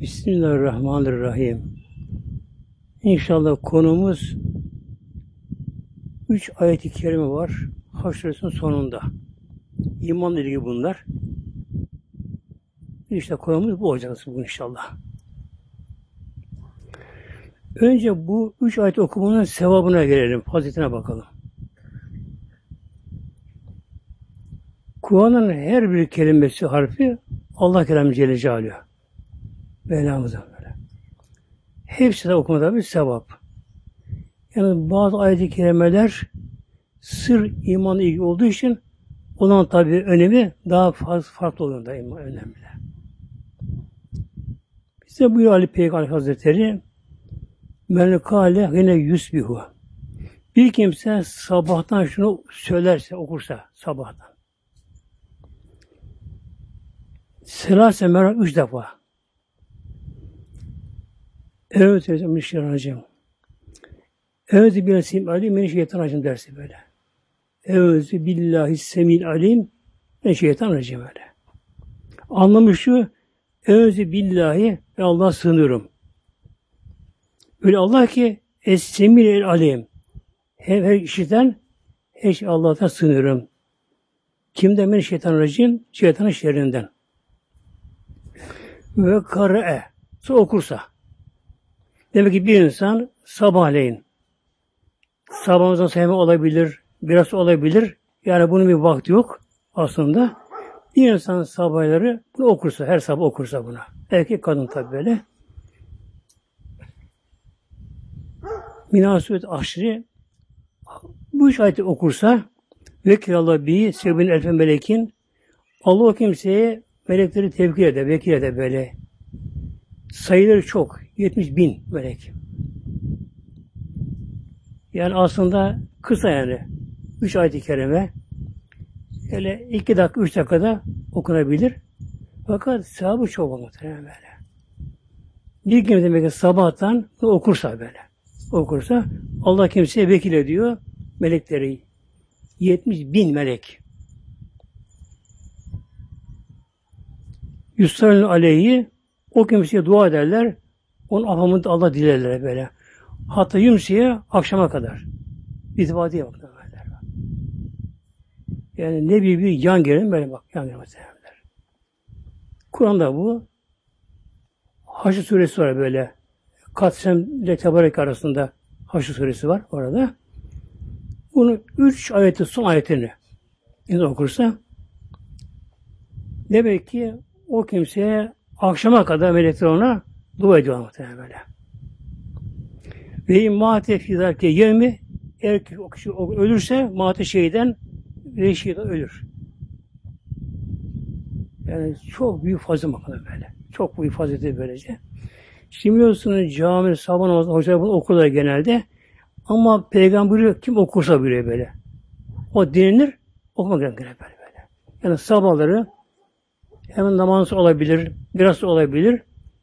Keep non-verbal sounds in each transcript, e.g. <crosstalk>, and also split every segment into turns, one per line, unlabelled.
Bismillahirrahmanirrahim. İnşallah konumuz üç ayet-i kerime var. Haş sonunda. İmanla ilgili bunlar. İşte konumuz bu olacak bugün inşallah. Önce bu üç ayet okumanın sevabına gelelim. Faziletine bakalım. Kur'an'ın her bir kelimesi, harfi Allah kelamı Celle Celaluhu. Mevlamızın böyle. Hepsi de okumada bir sevap. Yani bazı ayet-i kerimeler sır imanla ilgili olduğu için onun tabi önemi daha fazla farklı oluyor da iman önemli. Bize buyuruyor Ali Peygamber Hazretleri Men kâle yine yusbihu. Bir kimse sabahtan şunu söylerse, okursa sabahtan. Selase merak üç defa. Evet teyzem müşteracım. Evet bir sim alim men şeytan racim dersi böyle. Evet billahi semil alim men şeytan racim öyle. Anlamı şu Evet billahi ve Allah sığınıyorum. Öyle Allah ki es-semil el alim. Hem her işiten her şey Allah'tan sığınıyorum. Kimden beni şeytan racim? Şeytanın şerrinden. Ve kare. Sonra okursa. Demek ki bir insan sabahleyin sabahımızdan sevme olabilir, biraz olabilir. Yani bunun bir vakti yok aslında. Bir insan sabahları bunu okursa, her sabah okursa buna. Erkek kadın tabi böyle. Minasebet aşırı bu üç ayeti okursa vekil Allah bir sebebin elfen melekin Allah o kimseye melekleri tevkil eder, vekil eder böyle. Sayıları çok. 70 bin melek. Yani aslında kısa yani. Üç ayet-i kerime. Öyle iki dakika, üç dakikada okunabilir. Fakat sahabı çok olur böyle. Bir gün demek ki sabahtan okursa böyle. Okursa Allah kimseye vekil ediyor melekleri. 70 bin melek. Yusra'nın aleyhi o kimseye dua ederler. Onun affamını Allah dilerler böyle. Hatta yumsiye akşama kadar. İtibadiye bak. Yani ne bir bir yan gelin böyle bak. Yan gelin Kur'an'da bu Haşr suresi var böyle. Katsem ile Tebarek arasında Haşr suresi var orada. Bunu üç ayeti son ayetini insan okursa demek ki o kimseye akşama kadar melekler ona dua ediyor muhtemelen böyle. Ve imate fizarke yevmi eğer o kişi ölürse mate şeyden ve ölür. Yani çok büyük fazilet bakalım böyle. Çok büyük fazileti böylece. Şimdi biliyorsunuz cami, sabah namazı hocalar bunu okurlar genelde. Ama peygamberi kim okursa bile böyle. O dinlenir, okumak gerekir böyle böyle. Yani sabahları hemen namaz olabilir, biraz olabilir.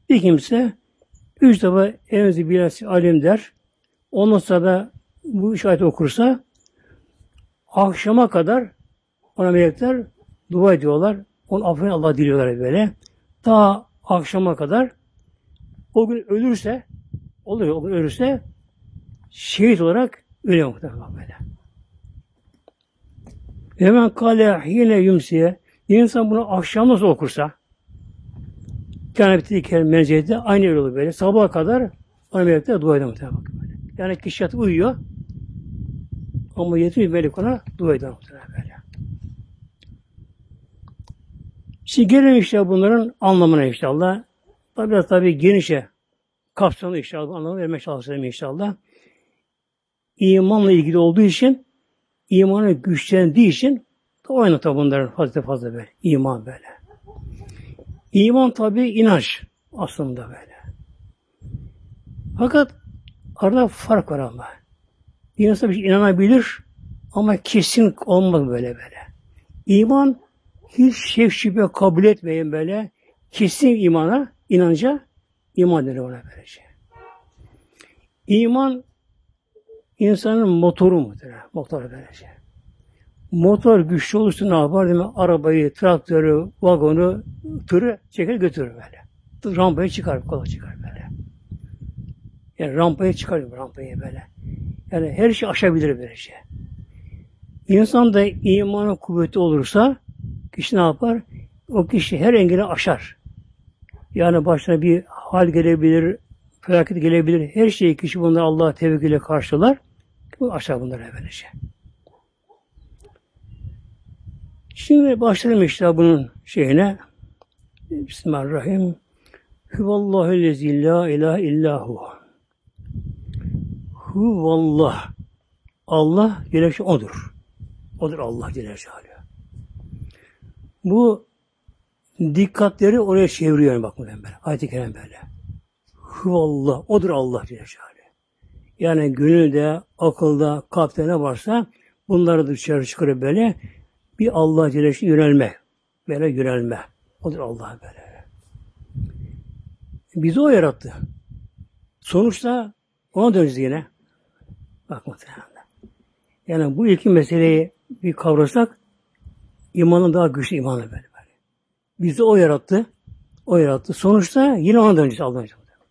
Bir kimse üç defa evimizi biraz alim der. Ondan sonra bu üç ayet okursa akşama kadar ona melekler dua ediyorlar. Onun affını Allah diliyorlar böyle. Ta akşama kadar o gün ölürse oluyor o gün ölürse şehit olarak ölüyor muhtemelen böyle. Hemen kale yine yumsiye bir insan bunu akşam nasıl okursa Cenab-ı Teala menzilde aynı öyle olur böyle. Sabaha kadar ona melekler dua ediyor muhtemelen. Böyle. Yani kişi yatıp uyuyor ama yetmiş melek ona dua ediyor muhtemelen böyle. Şimdi gelelim işte bunların anlamına inşallah. Tabi biraz tabi genişe kapsamlı inşallah anlamı vermeye çalışacağım inşallah. İmanla ilgili olduğu için imanı güçlendiği için o aynı bunların fazla fazla böyle. İman böyle. İman tabi inanç aslında böyle. Fakat arada fark var ama. Bir insan bir şey inanabilir ama kesin olmaz böyle böyle. İman hiç şek şüphe kabul etmeyin böyle. Kesin imana, inanca iman denir ona böylece. İman insanın motoru mudur? Motor böylece. Motor güçlü olursa ne yapar? Değil mi? Arabayı, traktörü, vagonu, tırı çeker götürür böyle. rampaya çıkar, kola çıkar böyle. Yani rampaya çıkar, rampaya böyle. Yani her şey aşabilir böylece. Şey. İnsan da imanı kuvveti olursa kişi ne yapar? O kişi her engeli aşar. Yani başına bir hal gelebilir, felaket gelebilir. Her şeyi kişi bunları Allah'a tevekkülle karşılar. Aşağı bunları böylece. Şimdi başlayalım işte bunun şeyine. Bismillahirrahmanirrahim. Huvallahu lezi la ilahe illahu. Huvallah. Allah Celle odur. Odur Allah Celle Bu dikkatleri oraya çeviriyor bak böyle. Ayet-i Kerem böyle. Huvallah. Odur Allah Celle Yani gönülde, akılda, kalpte ne varsa bunları dışarı çıkarıp böyle bir Allah Celle yönelme. Böyle yönelme. Odur Allah böyle. Bizi o yarattı. Sonuçta ona döneceğiz yine. Bak muhtemelen. Yani bu iki meseleyi bir kavrasak imanın daha güçlü imanı böyle böyle. Bizi o yarattı. O yarattı. Sonuçta yine ona döneceğiz Allah'ın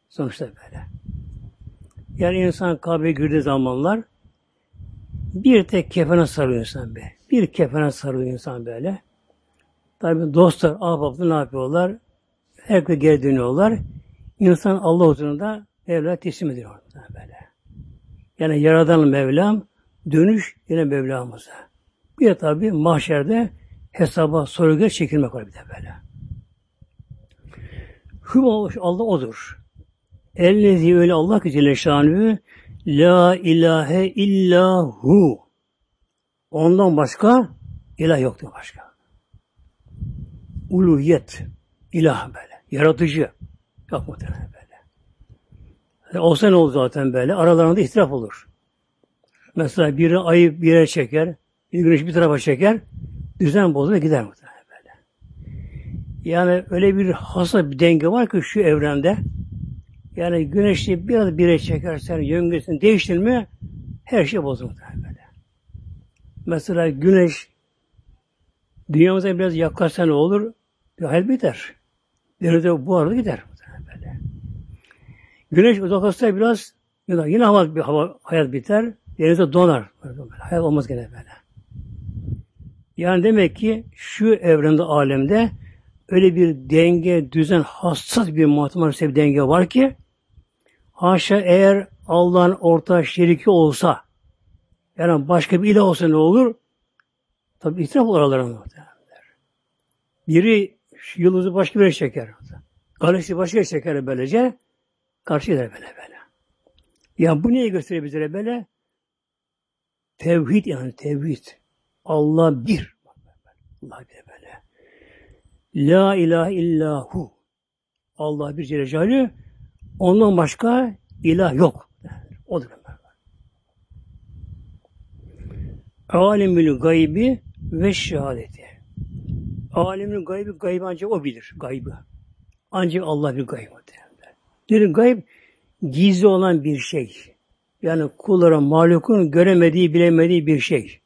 Sonuçta böyle. Yani insan kabre girdiği zamanlar bir tek kefene sarıyor insan be. Bir kefene sarıyor insan böyle. Tabi dostlar, ahbaplar ne yapıyorlar? Herkese geri dönüyorlar. İnsan Allah huzurunda Mevla teslim ediyor böyle. Yani Yaradan Mevlam dönüş yine Mevlamıza. Bir de tabi mahşerde hesaba sorguya çekilmek var bir de böyle. Hüm Allah odur. Ellezi öyle Allah ki Celle La ilahe illahu Ondan başka ilah yoktur başka. Uluhiyet, ilah böyle, yaratıcı. Yok muhtemelen böyle. Yani olsa ne olur zaten böyle? Aralarında ihtilaf olur. Mesela biri ayı bir yere çeker, bir güneş bir tarafa çeker, düzen bozulur gider muhtemelen böyle. Yani öyle bir hasa bir denge var ki şu evrende, yani güneşi biraz bir yere çekersen, yöngüsünü değiştirme, her şey bozulur böyle. Mesela güneş dünyamıza biraz yaklaşsa ne olur? Hal biter. Denize bu arada gider. Böyle. Güneş uzaklaşsa biraz yine hava, bir hava, hayat biter. Denize donar. Hayat olmaz gene böyle. Yani demek ki şu evrende, alemde öyle bir denge, düzen, hassas bir matematik bir denge var ki haşa eğer Allah'ın orta şeriki olsa yani başka bir ilah olsa ne olur? Tabi itiraf olur aralarında. Biri yıldızı başka bir çeker. Galaksi başka yere çeker böylece. Karşı gider böyle böyle. Yani bu niye gösteriyor bize böyle? Tevhid yani tevhid. Allah bir. Allah bir böyle. La ilahe illahu. Allah bir Celle. Ondan başka ilah yok. Odur. Alimül gaybi ve şehadeti. Alimül gaybi, gaybi ancak o bilir. Gaybı. Ancak Allah bir gaybı. Bir gayb gizli olan bir şey. Yani kulların, mahlukun göremediği, bilemediği bir şey.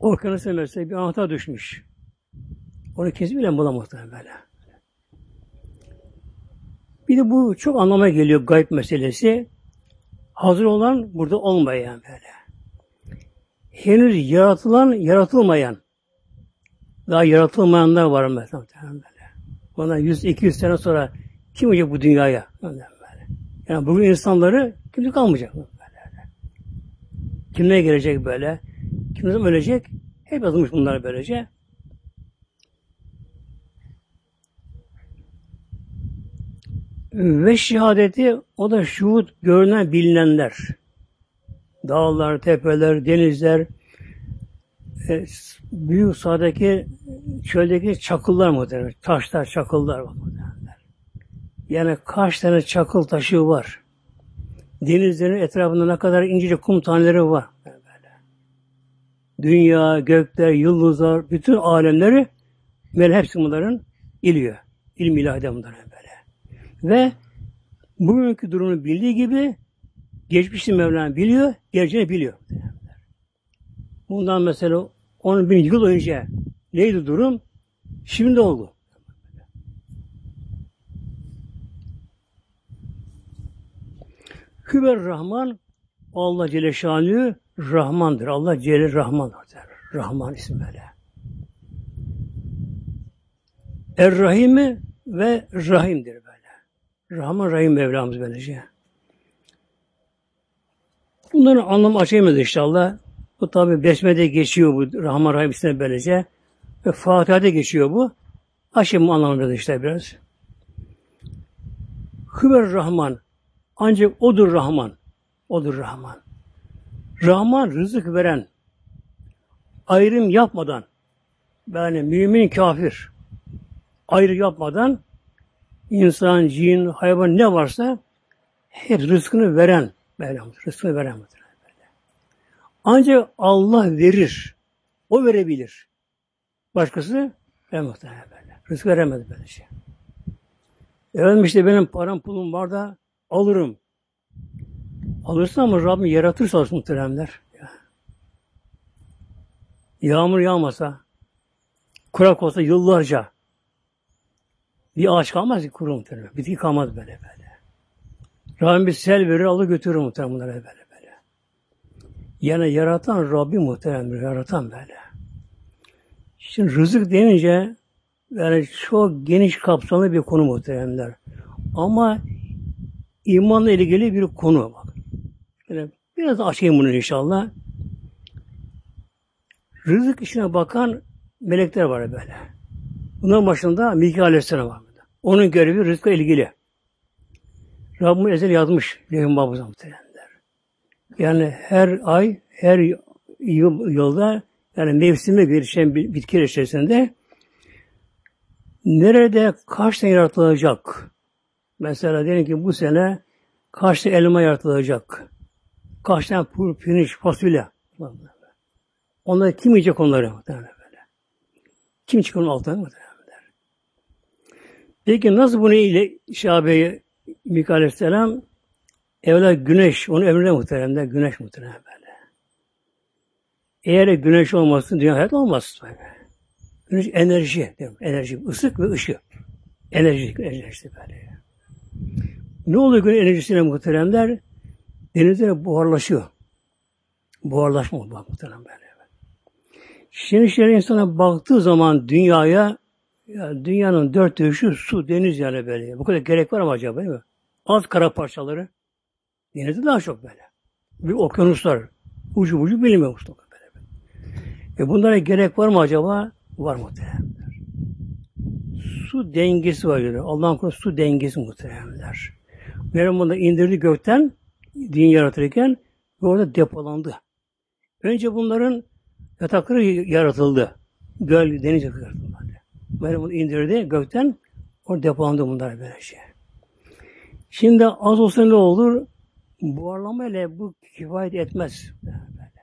Okyanusa mesela bir anahtar düşmüş. Onu kesin bile bulamaz böyle. Bir de bu çok anlama geliyor gayb meselesi. Hazır olan burada olmayan böyle henüz yaratılan, yaratılmayan, daha yaratılmayanlar var mesela. Bana 100-200 sene sonra kim olacak bu dünyaya? Yani bugün insanları kimse kalmayacak. Kimler gelecek böyle? Kim zaman ölecek? Hep yazılmış bunlar böylece. Ve şehadeti o da şuhut görünen bilinenler dağlar, tepeler, denizler, e, büyük sahadaki çöldeki çakıllar muhtemelen. Taşlar, çakıllar muhtemelen. Yani kaç tane çakıl taşı var. Denizlerin etrafında ne kadar incecik kum taneleri var. Dünya, gökler, yıldızlar, bütün alemleri böyle hepsi bunların iliyor. İlmi ilahide bunların böyle. Ve bugünkü durumu bildiği gibi Geçmişi Mevlam biliyor, geleceğini biliyor. Bundan mesela 10 bin yıl önce neydi durum? Şimdi oldu. Hüber Rahman Allah Celle Şanlı Rahmandır. Allah Celle Rahman Rahman ismi böyle. Er Rahimi ve Rahim'dir böyle. Rahman Rahim Mevlamız böylece. Bunların anlamı açamayız inşallah. Bu tabi Besme'de geçiyor bu Rahman Rahim ismi böylece. Ve Fatiha'da geçiyor bu. Açayım anlamını işte biraz. Hüver Rahman. Ancak odur Rahman. Odur Rahman. Rahman rızık veren, ayrım yapmadan, yani mümin kafir, ayrı yapmadan insan, cin, hayvan ne varsa hep rızkını veren Mevlamız. Rızkını veren böyle. Ancak Allah verir. O verebilir. Başkası veremez böyle. Rızk veremez böyle şey. Efendim işte benim param pulum var da alırım. Alırsın ama Rabbim yaratırsa alsın muhteremler. Yağmur yağmasa, kurak olsa yıllarca bir ağaç kalmaz ki kuru muhtemelen. Bitki kalmaz böyle böyle. Rabbim bir sel verir, alır götürür muhtemelen bunları böyle böyle. Yani yaratan Rabbim muhtemelen, yaratan böyle. Şimdi rızık denince yani çok geniş kapsamlı bir konu muhteremler. Ama imanla ilgili bir konu bak. Yani biraz açayım bunu inşallah. Rızık işine bakan melekler var böyle. Bunların başında Mikail Aleyhisselam var. Burada. Onun görevi rızkla ilgili. Rabbim ezel yazmış Mahfuz'a muhtemelenler. Yani her ay, her yıl, yılda yani mevsime gelişen bitki içerisinde nerede kaç tane yaratılacak? Mesela diyelim ki bu sene kaç tane elma yaratılacak? Kaç tane pirinç, fasulye? Onları kim yiyecek onları? Böyle. Kim çıkar onun altına? Peki nasıl bunu ile Şabe'ye Mikail Aleyhisselam evvela güneş, onu emrine muhteremler, güneş muhterem böyle. Eğer güneş olmasın dünya hayat olmaz. Böyle. Güneş enerji, enerji, ısık ve ışık. Enerji, enerji böyle. Ne oluyor güneş enerjisiyle muhteremler? Denizler buharlaşıyor. Buharlaşma bu muhterem böyle. Şimdi şöyle insana baktığı zaman dünyaya ya dünyanın dört dönüşü su, deniz yani böyle. Bu kadar gerek var mı acaba değil mi? Az kara parçaları. Denizde daha çok böyle. Bir okyanuslar. Ucu ucu bilinmiyor Mustafa böyle. E bunlara gerek var mı acaba? Var muhteremler. Su dengesi var diyor. Allah'ın konusu su dengesi muhteremler. Meryem bunu indirdi gökten din yaratırken ve orada depolandı. Önce bunların yatakları yaratıldı. Göl, deniz yaratıldı. Meryem bunu indirdi gökten. Orada depolandı bunlar böyle şey. Şimdi az olsa ne olur? Buharlama ile bu kifayet etmez. Böyle.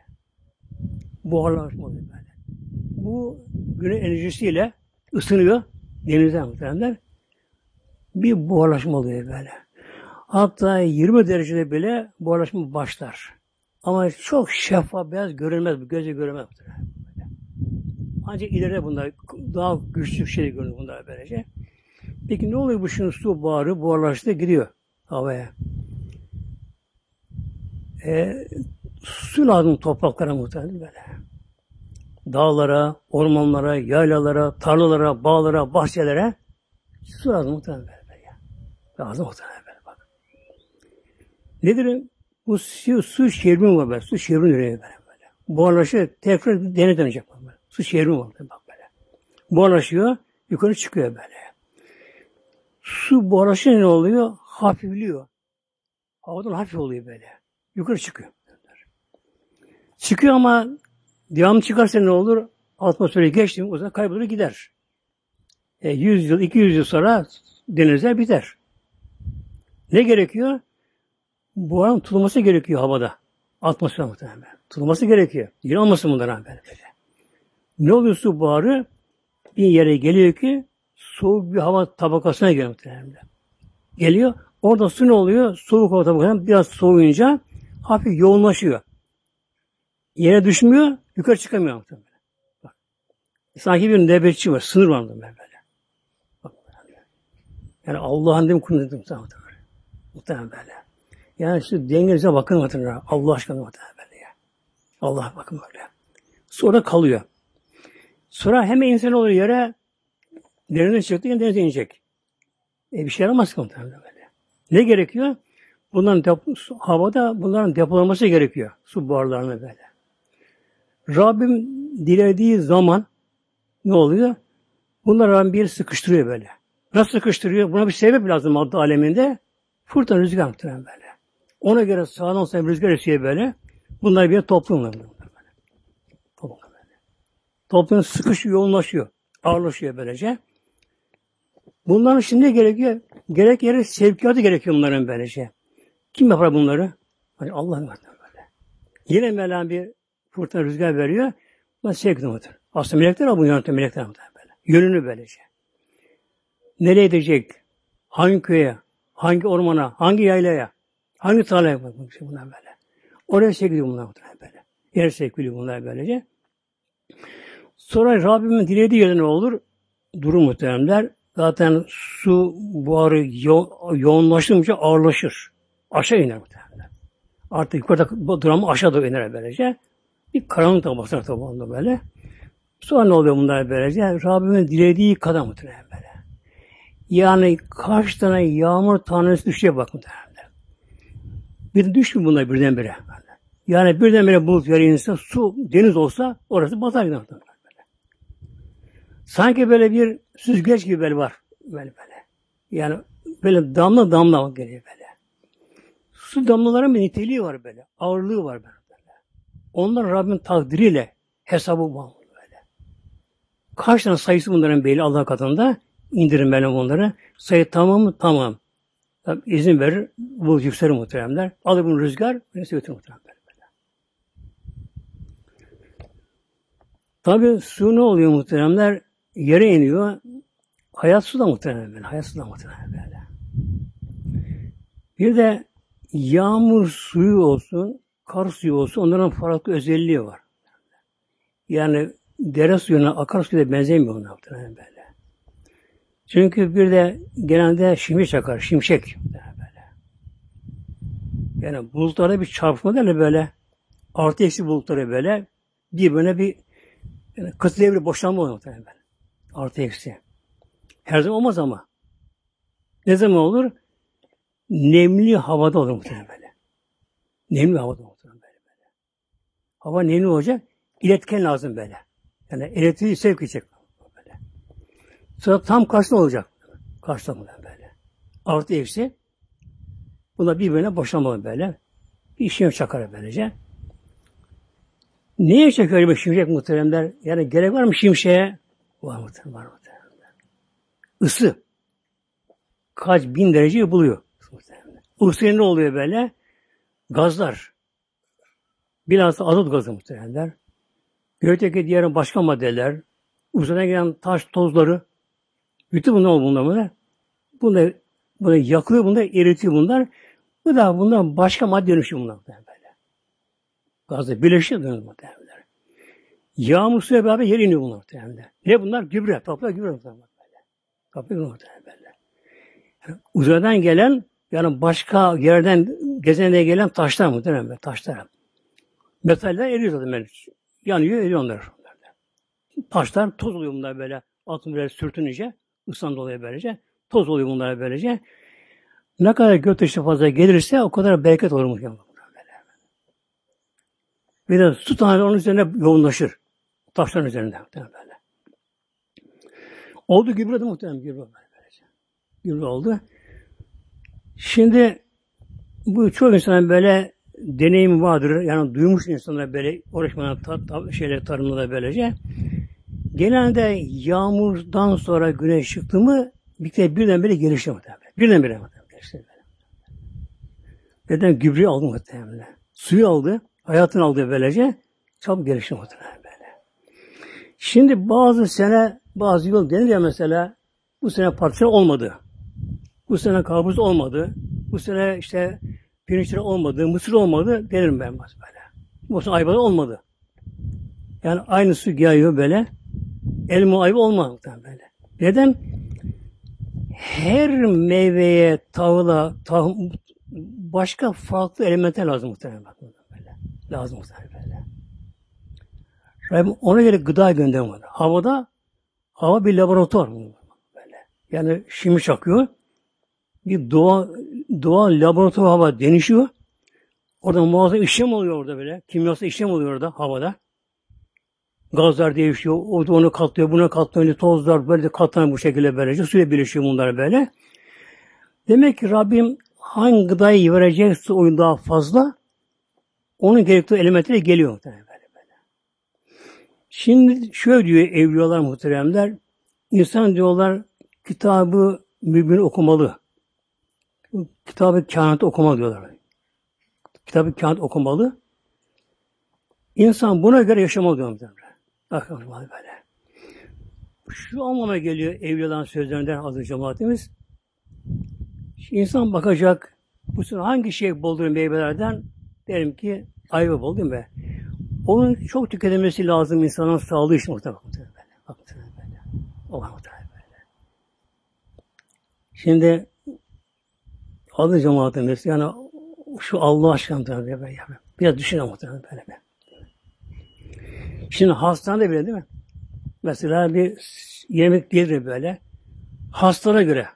Buharlaşma böyle. Bu güneş enerjisiyle ısınıyor denizden muhtemelenler. Bir buharlaşma oluyor böyle. Hatta 20 derecede bile buharlaşma başlar. Ama çok şeffaf, beyaz görünmez, gözle görünmez. Ancak ileride bunlar daha güçlü şey görünüyor bunlar böylece. Peki ne oluyor bu şimdi su buharı buharlaştı gidiyor havaya. E, su lazım topraklara muhtemelen böyle. Dağlara, ormanlara, yaylalara, tarlalara, bağlara, bahçelere su lazım muhtemelen böyle. Lazım muhtemelen böyle bak. Nedir? Bu su, su şerbin var böyle. Su şerbin ürüyor böyle. böyle. Buharlaşıyor. Tekrar dene dönecek böyle. Su şerbin var bak böyle. Buharlaşıyor. Yukarı çıkıyor böyle. Su buharlaşınca ne oluyor? Hafifliyor. Havadan hafif oluyor böyle. Yukarı çıkıyor. Çıkıyor ama devam çıkarsa ne olur? Atmosferi geçti o zaman kaybolur gider. E, 100 yıl, 200 yıl sonra denizler biter. Ne gerekiyor? Buharın tutulması gerekiyor havada. Atmosfer muhtemelen. Tutulması gerekiyor. Yine olmasın bunlara böyle böyle. Ne oluyor su buharı? Bir yere geliyor ki soğuk bir hava tabakasına geliyor muhtemelen. Geliyor. Orada su ne oluyor? Soğuk hava tabakasına biraz soğuyunca hafif yoğunlaşıyor. Yere düşmüyor, yukarı çıkamıyor muhtemelen. Bak. Sanki bir nöbetçi var, sınır var böyle. Bak, yani Allah'ın dedim kulu dedim muhtemelen. Muhtemelen böyle. Yani şu dengenize bakın muhtemelen. Allah aşkına muhtemelen böyle ya. Allah bakın böyle. Sonra kalıyor. Sonra hemen insan olur yere denize çıktı, denize inecek. E bir şey yaramaz ki böyle. Ne gerekiyor? Bunların depo, havada bunların depolanması gerekiyor. Su buharlarını böyle. Rabbim dilediği zaman ne oluyor? Bunlar Rabbim bir sıkıştırıyor böyle. Nasıl sıkıştırıyor? Buna bir sebep lazım madde aleminde. Fırtına rüzgar muhtemelen böyle. Ona göre sağdan sola rüzgar esiyor böyle. Bunlar bir toplumlar. Toplum sıkışıyor, yoğunlaşıyor. Ağırlaşıyor böylece. Bunların şimdi gerekiyor? Gerek yere sevkiyatı gerekiyor bunların böylece. Kim yapar bunları? Hani Allah var böyle. Yine Mevlam bir fırtına rüzgar veriyor. Bunlar sevk mudur. Aslında melekler ama bu yöneten melekler mudur böyle. Yönünü böylece. Nereye gidecek? Hangi köye? Hangi ormana? Hangi yaylaya? Hangi tarlaya? Bunlar böyle. Oraya sevk ediyor bunlar böyle. Yer sevk ediyor bunlar böylece. Sonra Rabbimin dilediği yerden ne olur? Durum muhteremler. Zaten su buharı yo yoğunlaşınca ağırlaşır. Aşağı iner muhtemelen. Artık yukarıda duramı aşağı doğru iner böylece. Bir karanlık da basar tabi onda böyle. Sonra ne oluyor bunlar böylece? Rabbimin dilediği kadar muhtemelen böyle. Yani kaç tane yağmur tanesi düşüyor bak muhtemelen. Bir düşmüyor bunlar birdenbire. Yani birdenbire bulut inse, su, deniz olsa orası batar gider. Sanki böyle bir süzgeç gibi böyle var. Böyle böyle. Yani böyle damla damla geliyor böyle. Su damlaların bir niteliği var böyle. Ağırlığı var böyle. Onlar Rabbin takdiriyle hesabı bu böyle. Kaç tane sayısı bunların belli Allah katında indirin böyle bunları. Sayı tamam mı? Tamam. Tabi izin verir. Bu yükselir muhteremler. Alır bunu rüzgar. Neyse götürür muhteremler. Tabi su ne oluyor muhteremler? Yere iniyor. Hayat su da muhterem böyle. Hayat su da muhterem böyle. Bir de yağmur suyu olsun, kar suyu olsun onların farklı özelliği var. Yani dere suyuna, akar suyuna benzemiyor onlar muhtemelen böyle. Çünkü bir de genelde şimşek çakar, şimşek. Yani bulutlara bir çarpma değil böyle. Artı eksi bulutları böyle. Bir böyle bir yani kısa devre boşanma oluyor muhtemelen böyle. Artı eksi. Her zaman olmaz ama. Ne zaman olur? Nemli havada olur muhtemelen böyle. Nemli havada muhtemelen böyle. böyle. Hava nemli olacak. İletken lazım böyle. Yani elektriği sevk edecek. Böyle. Sonra tam karşısında olacak. Karşısında böyle. Artı eksi. Buna birbirine boşanmalı böyle. Bir işine çakar böylece. Niye çekiyor bu şimşek muhteremler? Yani gerek var mı şimşeğe? Var muhterem, var muhteremler. Isı. Kaç bin derece buluyor. Isı ne oluyor böyle? Gazlar. Bilhassa azot gazı muhteremler. Gökteki diğer başka maddeler, uzaya gelen taş tozları, bütün bunlar bunlar bunlar. Bunlar, bunlar yakılıyor, bunlar eritiyor bunlar. Bu da bunlar başka madde dönüşüyor bunlar böyle. Gazı birleşiyor muhtemelen. Yağmur suya beraber yer iniyor bunlar muhtemelen. Ne bunlar? Gübre. Toprak gübre muhtemelen. Toprak gübre muhtemelen. Yani uzaydan gelen yani başka yerden gezene gelen taşlar muhtemelen. Taşlar. Metaller eriyor zaten böyle. Yanıyor, eriyor onlar. Taşlar toz oluyor bunlar böyle. Altın böyle sürtününce ıslan dolayı böylece. Toz oluyor bunlara böylece. Ne kadar göktaşı fazla gelirse o kadar bereket olur muhtemelen. Bir de su tane onun üzerine yoğunlaşır. Taşların üzerinde muhtemelen böyle. Oldu gübre de muhtemelen gübre böylece. Gübre oldu. Şimdi bu çoğu insanın böyle deneyimi vardır. Yani duymuş insanlar böyle uğraşmadan ta, ta, şeyler tarımda da böylece. Genelde yağmurdan sonra güneş çıktı mı bir kere birdenbire gelişiyor muhtemelen. Birdenbire muhtemelen gelişiyor. Neden? Gübre aldı muhtemelen. Suyu aldı. Hayatını aldı böylece. Çabuk gelişiyor muhtemelen. Şimdi bazı sene bazı yıl denir ya mesela bu sene patlıcan olmadı. Bu sene karpuz olmadı. Bu sene işte pirinçleri olmadı, mısır olmadı derim ben böyle. Bu sene ayvalı olmadı. Yani aynı su geliyor böyle. Elma ayva olmadı böyle. Neden? Her meyveye, tahıla, tahım, başka farklı elementler lazım muhtemelen. Böyle. Lazım muhtemelen böyle. Rabbim ona göre gıda göndermiyor. Havada hava bir laboratuvar böyle. Yani şimdi çakıyor. Bir doğa doğal laboratuvar hava denişiyor. Orada muazzam işlem oluyor orada böyle. Kimyasal işlem oluyor orada havada. Gazlar değişiyor. O da onu katlıyor, buna katlıyor. Tozlar böyle katlanıyor bu şekilde böylece. Suya birleşiyor bunlar böyle. Demek ki Rabbim hangi gıdayı verecekse oyun daha fazla onun gerektiği elementleri geliyor. Böyle. Şimdi şöyle diyor evliyalar muhteremler. İnsan diyorlar kitabı mübin okumalı. Kitabı kâhnet okumalı diyorlar. Kitabı kâhnet okumalı. İnsan buna göre yaşamalı diyorlar. Bakın böyle. Şu anlama geliyor evliyaların sözlerinden adı cemaatimiz. İnsan bakacak, bu hangi şey boldur meyvelerden? Derim ki ayva bol değil mi? Onun çok tüketilmesi lazım insanın sağlığı için muhtemelen. Böyle. Allah muhtemelen böyle. Şimdi adı cemaatimiz yani şu Allah aşkına böyle, böyle. Biraz düşünün muhtemelen böyle. Şimdi hastanede bile değil mi? Mesela bir yemek gelir böyle. Hastalara göre.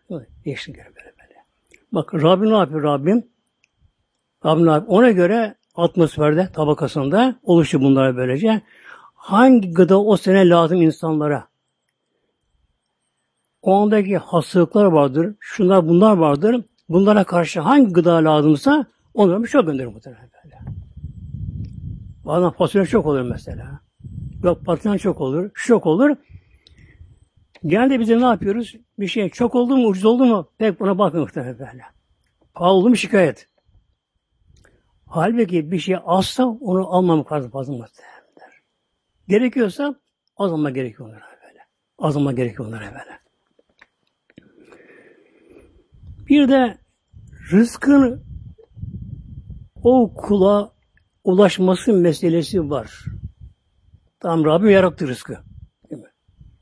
Değişik göre böyle böyle. Bak Rabbim ne yapıyor Rabbim? Rabbim ne yapıyor? Ona göre atmosferde, tabakasında oluşuyor bunlar böylece. Hangi gıda o sene lazım insanlara? O andaki hastalıklar vardır, şunlar bunlar vardır. Bunlara karşı hangi gıda lazımsa onları bir şey gönderir muhtemelen böyle. Bazen fasulye çok olur mesela. Yok patlıcan çok olur, şok olur. Genelde biz de ne yapıyoruz? Bir şey çok oldu mu, ucuz oldu mu? Pek buna bakmıyor muhtemelen böyle. Pahalı oldu mu şikayet. Halbuki bir şey azsa onu almamak lazım fazla muhtemelen. Gerekiyorsa az alma gerekiyor onlara böyle. Az alma gerekiyor onlara böyle. Bir de rızkın o kula ulaşması meselesi var. Tamam Rabbim yarattı rızkı. Değil mi?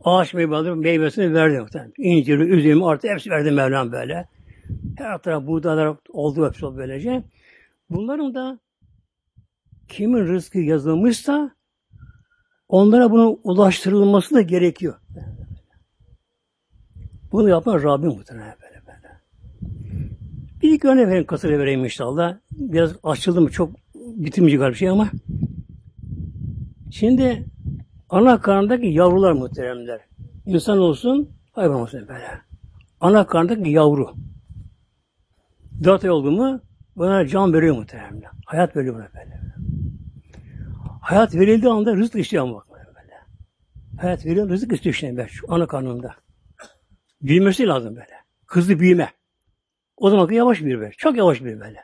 Ağaç meyveleri meyvesini verdi. Muhtemelen. İnciri, üzümü artı hepsi verdi Mevlam böyle. Her taraf buğdaylar oldu hepsi böylece. Bunların da kimin rızkı yazılmışsa onlara bunun ulaştırılması da gerekiyor. Bunu yapan Rabbim muhtemelen böyle böyle. Bir iki örnek vereyim, kısaca vereyim inşallah. Biraz açıldı mı çok bitirmeyecek bir şey ama Şimdi ana karnındaki yavrular muhteremler. İnsan olsun, hayvan olsun böyle. Ana karnındaki yavru. Dört ay oldu mu buna can veriyor muhteremler. Hayat veriyor buna böyle. Hayat verildiği anda rızık istiyor bak böyle. Hayat veriyor, rızık istiyor işte böyle, şu ana karnında. Büyümesi lazım böyle. Hızlı büyüme. O zaman yavaş bir böyle. Çok yavaş bir böyle.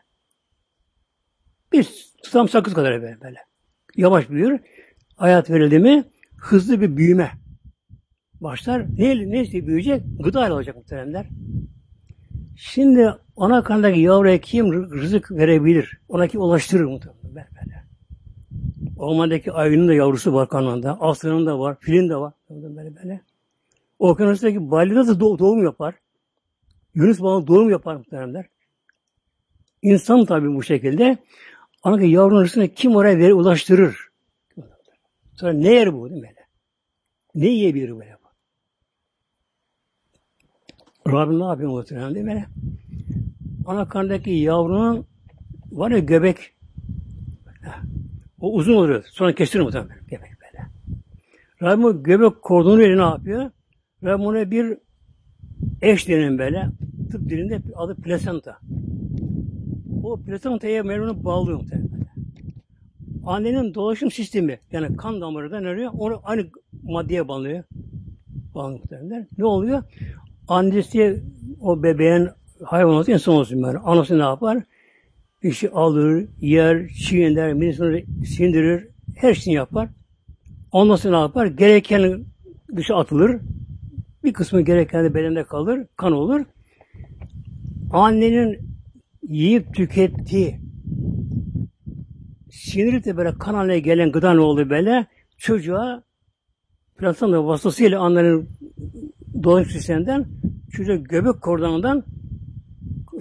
Bir tutam sakız kadar böyle. böyle. Yavaş büyür hayat verildi mi hızlı bir büyüme başlar. Ne, neyse büyüyecek? Gıda ile olacak muhteremler. Şimdi ana karnındaki yavruya kim rızık verebilir? Ona kim ulaştırır muhtemelen. Böyle. Ormandaki ayının da yavrusu var karnında. Aslanın da var. Filin de var. Böyle böyle. Okyanustaki balina da doğum yapar. Yunus balığı doğum yapar muhteremler. İnsan tabi bu şekilde. Anadaki yavrunun arasında kim oraya veri ulaştırır? Sonra ne yer bu değil mi? Ne yiyebilir böyle bu? Rabbim ne yapıyor muhtemelen değil mi? Ana karnındaki yavrunun var ya göbek o uzun oluyor. Sonra kestirir muhtemelen göbek böyle. Rabbim o göbek kordonu ne yapıyor? Rabbim ona bir eş denen böyle tıp dilinde adı plasenta. O plasentaya Mevla'nı bağlıyor muhtemelen annenin dolaşım sistemi yani kan damarı da? Onu aynı maddeye bağlıyor. Bağlanıyor Ne oluyor? Annesi o bebeğin hayvan olsun insan olsun böyle. Anası ne yapar? Bir şey alır, yer, çiğner, midesini sindirir, her şeyini yapar. Sonra ne yapar? Gereken dışa atılır. Bir kısmı gereken de bedende kalır, kan olur. Annenin yiyip tükettiği sinirip de böyle kan haline gelen gıda ne oldu böyle? Çocuğa plasenta vasıtasıyla annenin dolaşım sisteminden çocuğa göbek kordonundan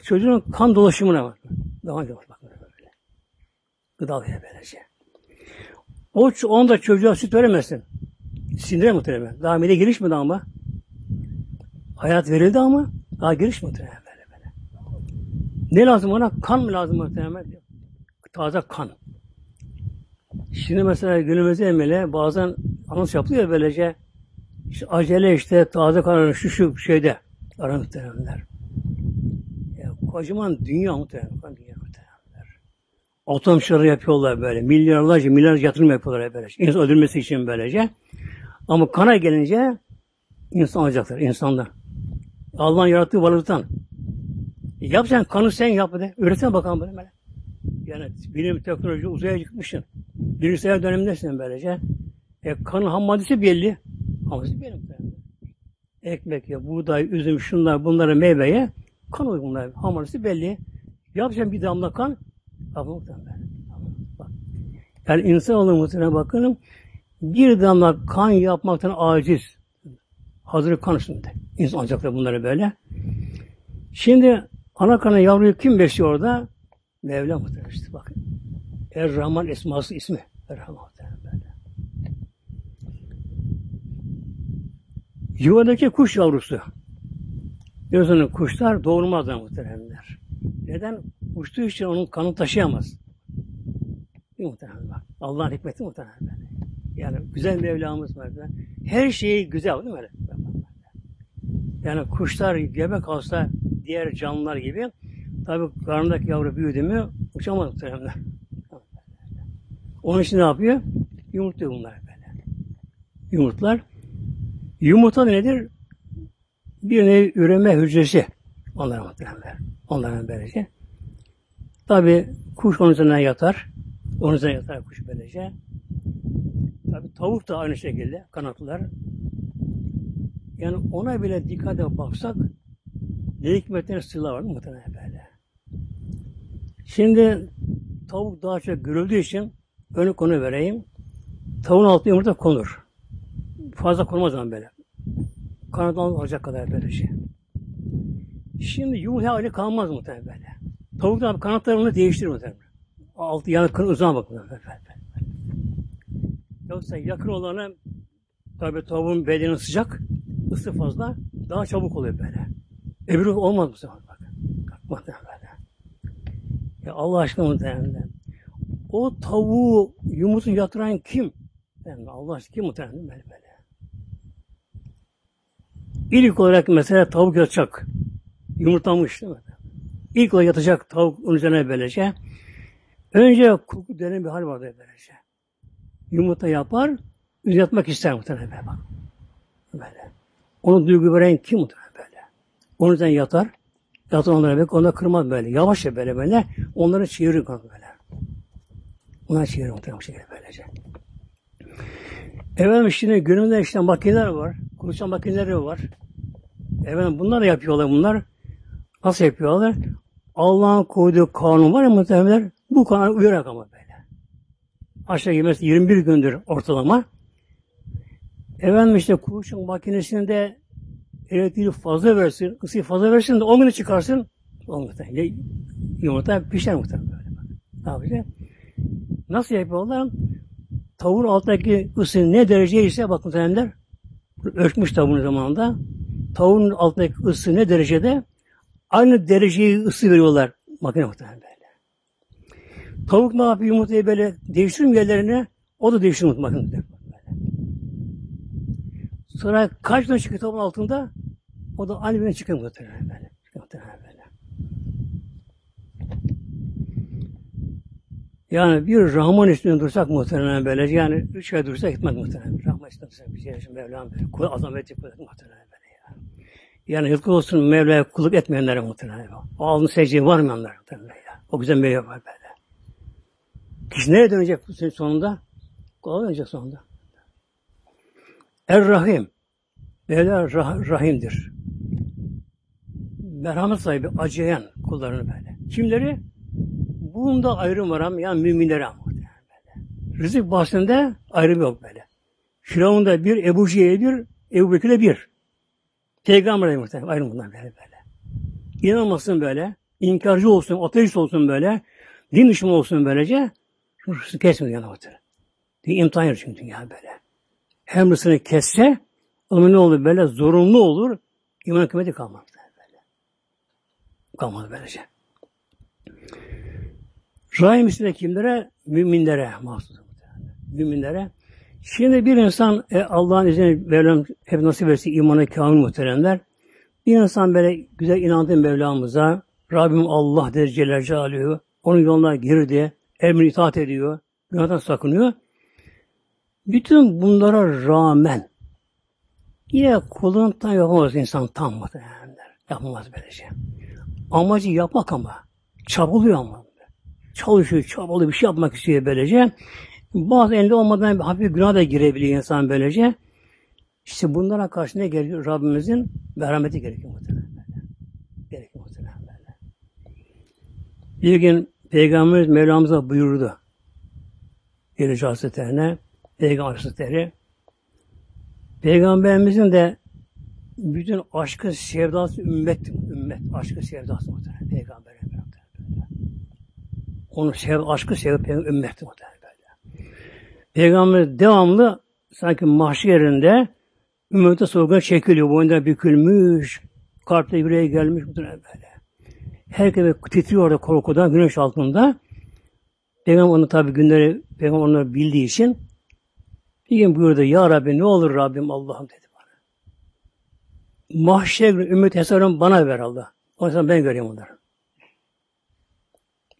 çocuğun kan dolaşımına var. Daha önce bakın böyle. Gıda böylece. O onda çocuğa süt veremezsin. Sinire muhtemelen. Daha mide gelişmedi ama. Hayat verildi ama daha gelişmedi muhtemelen böyle böyle. Ne lazım ona? Kan mı lazım muhtemelen? Taze kan. Şimdi mesela günümüzde emele bazen anons yapılıyor böylece işte acele işte taze kan şu şu şeyde ara muhtemelenler. Ya, kocaman dünya muhtemelen. Dünya muhtemelenler. Atom şarı yapıyorlar böyle. Milyarlarca milyarlarca yatırım yapıyorlar böyle. İnsan öldürmesi için böylece. Ama kana gelince insan alacaklar. insanlar. Allah'ın yarattığı varlıktan. E, yap sen kanı sen yap de. Üretene bakalım böyle. böyle. Yani bilim teknoloji uzaya çıkmışsın. Bilgisayar dönemindesin böylece. E, kanın ham maddesi belli. Ham maddesi belli. Ekmek ya, buğday, üzüm, şunlar, bunları meyveye kan oluyor bunlar. Ham maddesi belli. Yapacağım bir damla kan. Tamam Yani insan muhtemelen bakın bir damla kan yapmaktan aciz. Hazır kan üstünde. İnsan ancak da bunları böyle. Şimdi ana kana yavruyu kim besliyor orada? Mevla muhtemelen işte bakın. Er-Rahman esması ismi. Er-Rahman böyle. Yuvadaki kuş yavrusu. Biliyorsunuz kuşlar doğurmazlar muhteremler. Neden? Uçtuğu için onun kanı taşıyamaz. Muhtemelen bak. Allah'ın hikmeti böyle. Yani güzel Mevlamız var. Her şeyi güzel değil mi? Yani kuşlar gebe kalsa diğer canlılar gibi tabi karnındaki yavru büyüdü mü uçamaz muhtemelen. Onun için ne yapıyor? Yumurtluyor bunlar böyle. Yumurtlar. Yumurta nedir? Bir nevi üreme hücresi. Onlara muhtemelen. Onların böylece. Tabi kuş onun üzerine yatar. Onun üzerine yatar kuş böylece. Tabi tavuk da aynı şekilde kanatlılar. Yani ona bile dikkate baksak ne hikmetlerin sırlar var muhtemelen böyle. Şimdi tavuk daha çok görüldüğü için önü konu vereyim. Tavuğun altına yumurta konur. Fazla konmaz zaman böyle. Kanattan alacak kadar böyle şey. Şimdi yumurta hali kalmaz muhtemelen böyle. Tavuk da kanatlarını değiştirir muhtemelen. Altı yanı uzama bakın. Böyle. Yoksa yakın olana tabi tavuğun bedeni sıcak, ısı fazla, daha çabuk oluyor böyle. Öbürü olmaz bu sefer bak. Muhtemelen böyle. Ya Allah aşkına muhtemelen. O tavuğu yumurtunu yatıran kim? Yani Allah aşkına kim muhtemelen böyle. İlk olarak mesela tavuk yatacak. Yumurtlamış? İlk olarak yatacak tavuk onun üzerine böylece. Önce koku denen bir hal vardı böylece yumurta yapar, üzerine yatmak ister muhtemelen böyle. Böyle. Onu duygu veren kim muhtemelen böyle. Onun üzerine yatar, yatar onlara bek, onları kırmaz böyle. Yavaşça böyle böyle, onları çevirir böyle. Onları çevirir muhtemelen şekilde böylece. Efendim şimdi günümüzde işte makineler var. Konuşan makineleri var. Efendim bunlar da yapıyorlar bunlar. Nasıl yapıyorlar? Allah'ın koyduğu kanun var ya muhtemelen bu kanun uyarak ama böyle aşağı yemesi 21 gündür ortalama. Efendim işte kuruşun makinesinde elektriği fazla versin, ısıyı fazla versin de 10 günü çıkarsın. Olmuyor. Yumurta pişer muhtemelen böyle. Ne yapacak? Nasıl yapıyorlar? Tavuğun altındaki ısı ne derece ise bakın muhtemelenler ölçmüş tavuğun zamanında. Tavuğun altındaki ısı ne derecede aynı dereceyi ısı veriyorlar makine muhtemelen. Tavuk ne yapıyor yumurtayı böyle değiştiriyor yerlerine? O da değiştiriyor bakın. Sonra kaç tane çıkıyor tavuğun altında? O da aynı birine çıkıyor muhtemelen böyle. Muhtemelen böyle. Yani bir Rahman üstünde dursak muhtemelen böyle. Yani üç ay dursak gitmez muhtemelen. Rahman üstünde dursak bir şey için Mevlam böyle. Kul azameti kudret muhtemelen böyle ya. Yani yazık olsun Mevla'ya kulluk etmeyenlere muhtemelen. O alnı secdeye varmayanlar muhtemelen ya. O güzel meyve var böyle. Kişi nereye dönecek sonunda? Kolay dönecek sonunda. Er-Rahim. Mevla rah Rahim'dir. Merhamet sahibi, acıyan kullarını böyle. Kimleri? Bunda ayrım var ama yani müminlere ama. Rızık bahsinde ayrım yok böyle. Firavun'da bir, Ebu Cehil'e bir, Ebu Bekir'e bir. Peygamber'e muhtemelen ayrım bunlar böyle böyle. İnanmasın böyle. inkarcı olsun, ateist olsun böyle, din düşmanı olsun böylece, hırsını kesmiyor yani muhtemelen. İmtihan yer çünkü dünya böyle. Hem hırsını kesse, o ne olur böyle zorunlu olur, iman kıymeti kalmaz. Böyle. Kalmaz böylece. Rahim ismi kimlere? Müminlere. Müminlere. Şimdi bir insan e, Allah'ın izniyle Mevlam hep nasip etsin imanı kamil muhteremler. Bir insan böyle güzel inandığı Mevlamıza Rabbim Allah der Celle Celaluhu onun yoluna girdi, emri itaat ediyor, günahdan sakınıyor. Bütün bunlara rağmen yine kulundan yapamaz insan tam muhtemelenler. Yapamaz böylece. Amacı yapmak ama. Çabalıyor ama. Çalışıyor, çabalıyor, bir şey yapmak istiyor böylece. Bazı elde olmadan bir hafif günah da girebiliyor insan böylece. İşte bunlara karşı ne gerekiyor? Rabbimizin merhameti gerekiyor muhtemelen. Gerekiyor muhtemelen. Bir gün Peygamberimiz Mevlamıza buyurdu. Gelici Hazretlerine, Peygamber Hazretleri. Peygamberimizin de bütün aşkı sevdası ümmet, ümmet aşkı sevdası muhtemelen Peygamber'e Onun sev, aşkı sevdi ümmet muhtemelen böyle. Peygamber devamlı sanki mahşerinde ümmete sorguya çekiliyor. Boyunda bükülmüş, kalpte yüreğe gelmiş muhtemelen böyle. Herkes titriyor orada korkudan, güneş altında. Peygamber onu tabi günleri, Peygamber onları bildiği için bir gün buyurdu, Ya Rabbi ne olur Rabbim Allah'ım dedi bana. Mahşer ümmet hesabını bana ver Allah. O zaman ben göreyim onları.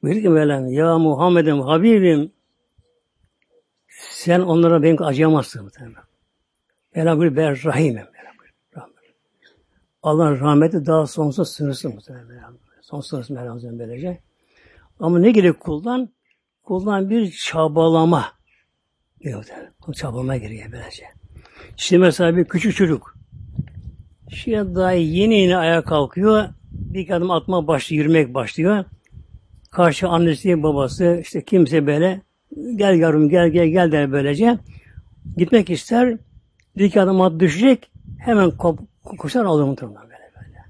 Buyurdu ki Mevlam, Ya Muhammed'im, Habibim, sen onlara benim acıyamazsın. Mevlam buyuruyor, ben rahimim. Allah'ın rahmeti daha sonsuz sınırsız muhtemelen. Sonsuz sınırsız Mevlam böylece. Ama ne gerek kuldan? Kuldan bir çabalama. Yok o çabalama giriyor böylece. Şimdi mesela bir küçük çocuk. Şimdi daha yeni yeni ayağa kalkıyor. Bir adım atma başlıyor, yürümek başlıyor. Karşı annesi, babası, işte kimse böyle gel yavrum gel gel gel der böylece. Gitmek ister. Bir iki adım düşecek. Hemen kop, koşar alır muhtemelen böyle böyle.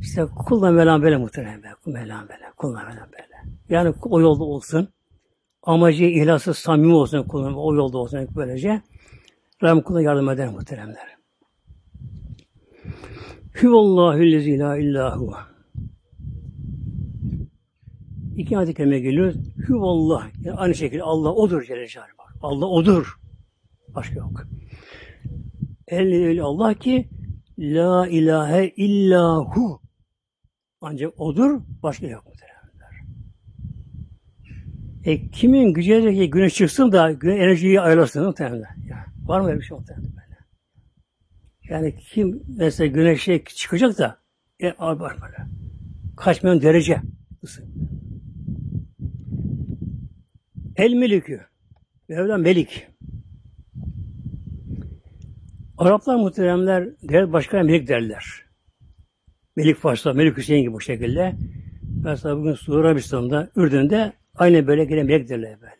İşte kullan Mevlam böyle muhtemelen böyle. Mevlam böyle. Kullan Mevlam böyle. Yani o yolda olsun. Amacı ihlası samimi olsun kullan. O yolda olsun böylece. Rabbim kuluna yardım eder muhteremler. Hüvallahü la illahu. İki ayet-i kerime geliyor. Hüvallah. Yani aynı şekilde Allah odur Celle Celaluhu. Allah odur. Başka yok. El Allah ki La ilahe illahu. Ancak odur, başka yok muhteremler. E kimin gücü ki güneş çıksın da enerjiyi ayarlasın muhteremler. Ya, var mı öyle bir şey muhteremler böyle? Yani kim mesela güneşe çıkacak da e, var böyle. Kaç milyon derece ısı. El melikü. Mevla melik. Araplar muhteremler devlet başkanı melik derler. Melik Fars'ta, Melik Hüseyin gibi bu şekilde. Mesela bugün Suudi Arabistan'da, Ürdün'de aynı böyle gelen melek derler böyle.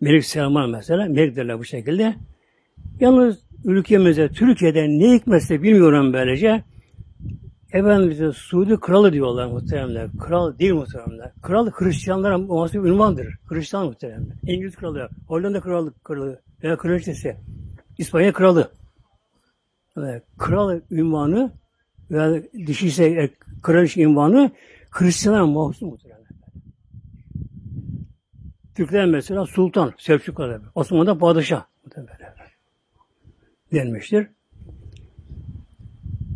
Melik Selman mesela, melek derler bu şekilde. Yalnız ülkemizde, Türkiye'de ne hikmetse bilmiyorum böylece. Efendimiz'e Suudi kralı diyorlar muhteremler. Kral değil muhteremler. Kral Hristiyanlara muhasip ünvandır. Hristiyan muhteremler. İngiliz kralı, Hollanda kralı, kralı veya kraliçesi. İspanya kralı. Yani kral ünvanı veya dişi ise e, kraliçe ünvanı Hristiyanlara mahsus muhtemelen. Türkler mesela sultan, Selçuklu'da, Osmanlı'da padişah denmiştir.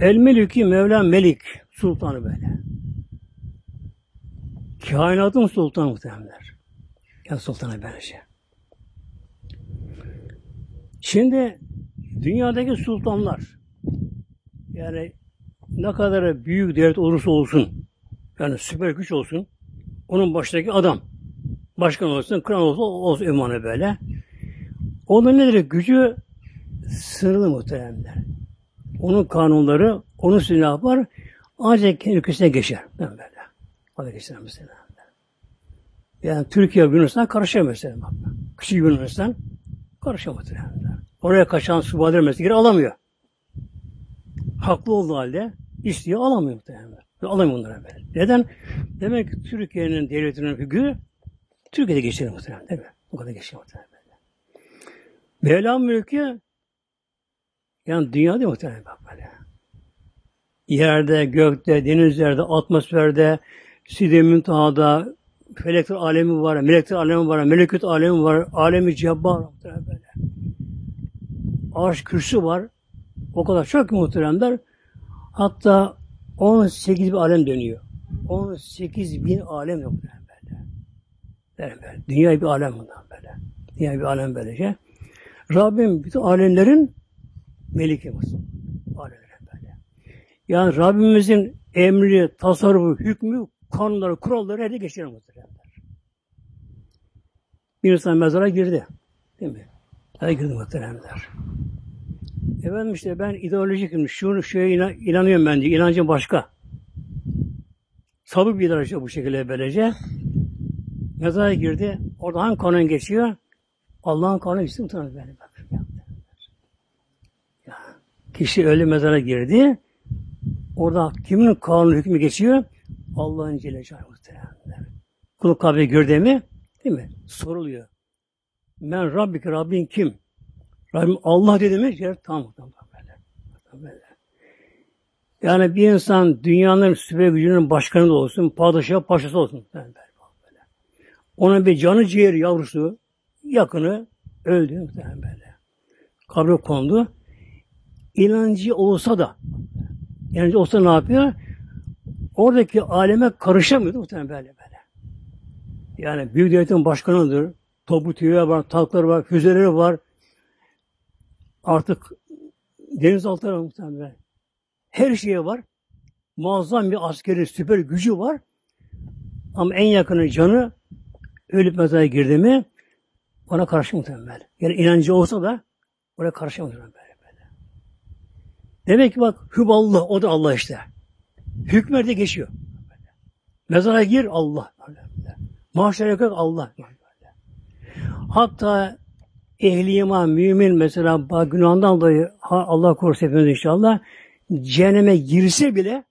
El Meliki Mevla Melik sultanı böyle. Kainatın sultanı muhtemelenler. Yani sultanı böylece. Şimdi dünyadaki sultanlar yani ne kadar büyük devlet olursa olsun yani süper güç olsun onun başındaki adam başkan olsun, kral olsun, olsun ünvanı böyle. Onun nedir? Gücü sınırlı muhteremler. Onun kanunları, onun silahı var. Ancak kendi ülkesine geçer. Ben böyle. Hadi geçer mesela. Yani Türkiye Yunanistan karışıyor mesela. Küçük Yunanistan Karışamadı. Oraya kaçan subaylar mesela alamıyor. Haklı olduğu halde İstiyor alamıyor muhtemelen. Alamıyor onlara böyle. Neden? Demek ki Türkiye'nin devletinin hükmü Türkiye'de geçiyor muhtemelen değil mi? O kadar geçiyor muhtemelen. Mevla mülkü yani dünyada muhtemelen bak böyle. Yerde, gökte, denizlerde, atmosferde, Sidem Müntaha'da, felekler alemi var, melekler alemi var, melekut alemi var, alemi cebbar böyle. Arş kürsü var. O kadar çok muhteremler. Hatta 18 bin alem dönüyor. 18 bin alem yok böyle. böyle. Dünya bir alem bundan böyle. Dünya bir alem böylece. Rabbim bütün alemlerin mısın? Alemlerin böyle. Yani Rabbimizin emri, tasarrufu, hükmü, kanunları, kuralları her geçirir muhteremler. Bir insan mezara girdi. Değil mi? Hadi girdi muhteremler. Efendim işte ben ideolojikim, şunu şeye inan, inanıyorum ben diye, inancım başka. Sabır bir derece bu şekilde böylece. Mezara girdi, orada hangi kanun geçiyor? Allah'ın kanunu bak. Ya, kişi öyle mezara girdi, orada kimin kanunu hükmü geçiyor? Allah'ın Celle Celaluhu muhtemelen. Kulu kabre gördü mi? Değil mi? Soruluyor. Men Rabbik, Rabbin kim? Rabbim Allah dedi mi? Yer tam böyle. Yani bir insan dünyanın süper gücünün başkanı da olsun, padişah paşası olsun. Böyle. Onun bir canı ciğer yavrusu, yakını öldü muhtemelen böyle. Kabre kondu. İnancı olsa da inancı olsa ne yapıyor? Oradaki aleme karışamıyor muhtemelen böyle böyle. Yani büyük devletin başkanıdır. Topu tüyü var, tankları var, füzeleri var, Artık denizaltılar var muhtemelen. Her şeye var. Muazzam bir askeri süper gücü var. Ama en yakını canı ölüp mezara girdi mi ona karşı muhtemelen. Yani inancı olsa da ona karşı muhtemelen. Demek ki bak Hüballah o da Allah işte. Hükmerde geçiyor. Mezara gir Allah. Mahşere kalk Allah. Hatta ehli iman, mümin mesela günahından dolayı Allah korusun hepimiz inşallah cehenneme girse bile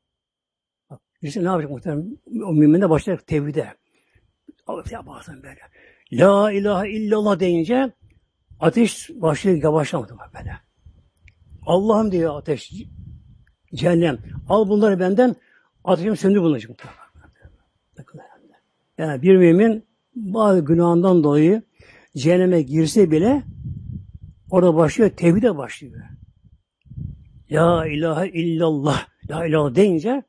bak, girse ne yapacak muhtemelen? O mümin de başlayacak tevhide. Ya bazen böyle. La ilahe illallah deyince ateş başlıyor yavaşlamadı böyle. Allah'ım diyor ateş cehennem. Al bunları benden ateşim söndür bunları. Yani bir mümin bazı günahından dolayı cehenneme girse bile orada başlıyor, tevhide başlıyor. La ilahe illallah, la ilahe deyince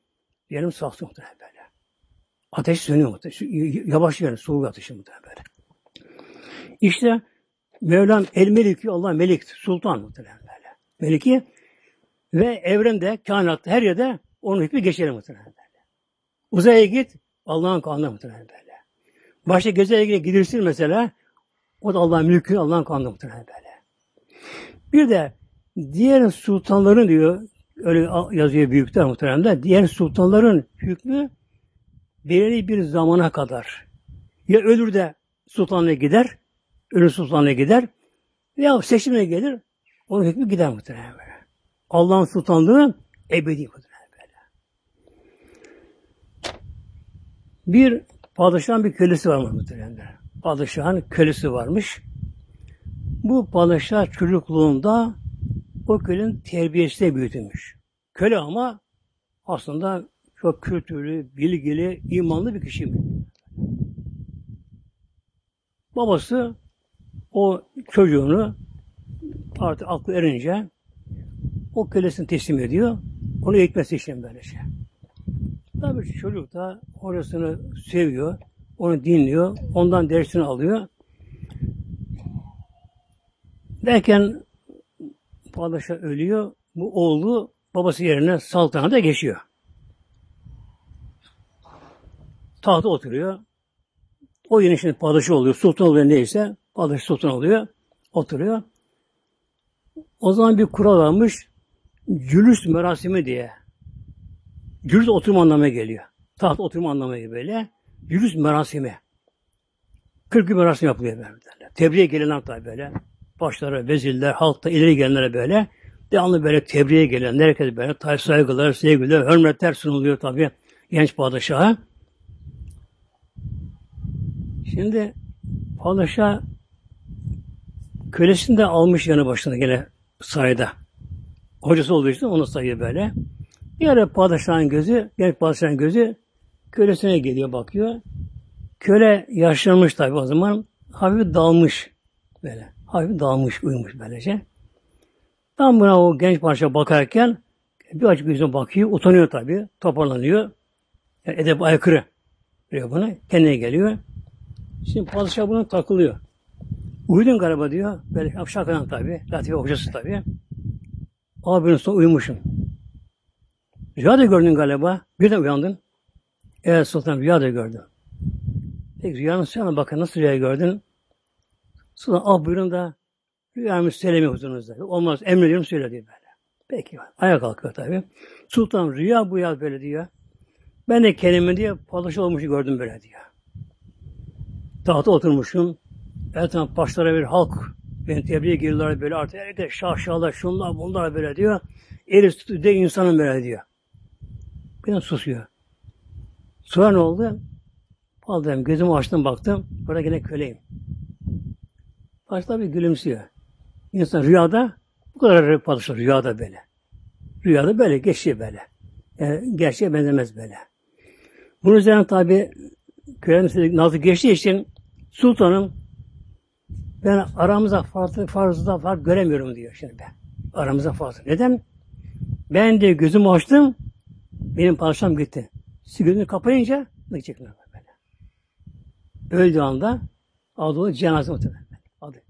yerim saksın muhtemelen böyle. Ateş sönüyor muhtemelen. Yavaş yani, soğuk ateşi muhtemelen böyle. İşte Mevlam el meliki, Allah melik, sultan muhtemelen. Meliki ve evrende, kainatta, her yerde onun hükmü geçelim muhtemelen böyle. Uzaya git, Allah'ın kanunu muhtemelen böyle. Başka gezeye gidersin mesela, o da Allah'ın mülkü, Allah'ın kanunu muhtemelen böyle. Bir de diğer sultanların diyor, öyle yazıyor büyükler muhtemelen de, diğer sultanların hükmü belirli bir zamana kadar. Ya ölür de sultanlığa gider, ölür sultanlığa gider, veya seçimine gelir, onun hükmü gider muhtemelen böyle. Allah'ın sultanlığı ebedi muhtemelen böyle. Bir padişahın bir kölesi var muhtemelen padişahın kölesi varmış. Bu padişah çocukluğunda o kölenin terbiyesine büyütülmüş. Köle ama aslında çok kültürlü, bilgili, imanlı bir kişi. Babası o çocuğunu artık aklı erince o kölesini teslim ediyor. Onu eğitmesi için böylece. Tabii çocuk da orasını seviyor. Onu dinliyor. Ondan dersini alıyor. Derken padişah ölüyor. Bu oğlu babası yerine saltanata geçiyor. Tahta oturuyor. O yeni şimdi padişah oluyor. Sultan oluyor neyse. Padişah sultan oluyor. Oturuyor. O zaman bir kural varmış. Cülüs merasimi diye. Cülüs oturma anlamına geliyor. Taht oturma anlamına geliyor böyle. Yürüz merasimi. 40 gün merasim yapılıyor böyle. Tebriğe gelenler tabi böyle. Başları, vezirler, halkta ileri gelenlere böyle Devamlı böyle tebriğe gelen, herkes böyle tay saygılar, sevgiler, hürmetler sunuluyor tabi genç padişaha. Şimdi padişah kölesini de almış yanı başına gene sayıda. Hocası olduğu için onu sayıyor böyle. Bir ara padişahın gözü, genç padişahın gözü kölesine geliyor bakıyor. Köle yaşlanmış tabi o zaman. Hafif dalmış böyle. Hafif dalmış, uyumuş böylece. Tam buna o genç parça bakarken bir açık yüzüne bakıyor, utanıyor tabi, toparlanıyor. Yani edep aykırı diyor buna, kendine geliyor. Şimdi padişah buna takılıyor. Uyudun galiba diyor, böyle şakadan tabi, latife hocası tabi. Abinin sonra uyumuşum. Rüya da gördün galiba, birden uyandın. Evet sultan rüya da gördüm. Peki rüyanın sana bakın nasıl rüya gördün? Sultan ah buyurun da rüyamı söylemiyor huzurunuzda. Olmaz emrediyorum söyle diyor böyle. Peki ayağa kalkıyor tabi. Sultan rüya bu ya böyle diyor. Ben de kendimi diye padişah olmuşu gördüm böyle diyor. Tahta oturmuşum. Etrafım başlara bir halk. Beni tebliğe giriyorlar böyle artık. Herkes şahşalar, şunlar, bunlar böyle diyor. Eli tutuyor de insanın böyle diyor. Bir susuyor. Sonra ne oldu? Aldım, gözümü açtım baktım. Burada yine köleyim. Başta bir gülümsüyor. İnsan rüyada bu kadar padişah rüyada böyle. Rüyada böyle, geçiyor böyle. Yani gerçeğe benzemez böyle. Bunun üzerine tabi kölenin nazı geçtiği için sultanım ben aramıza farklı farzda fark göremiyorum diyor şimdi ben. Aramıza farklı. Neden? Ben de gözümü açtım. Benim padişahım gitti. Siz gözünü kapayınca gidecek böyle. Öldüğü anda adı cenaze muhtemelen. Adı.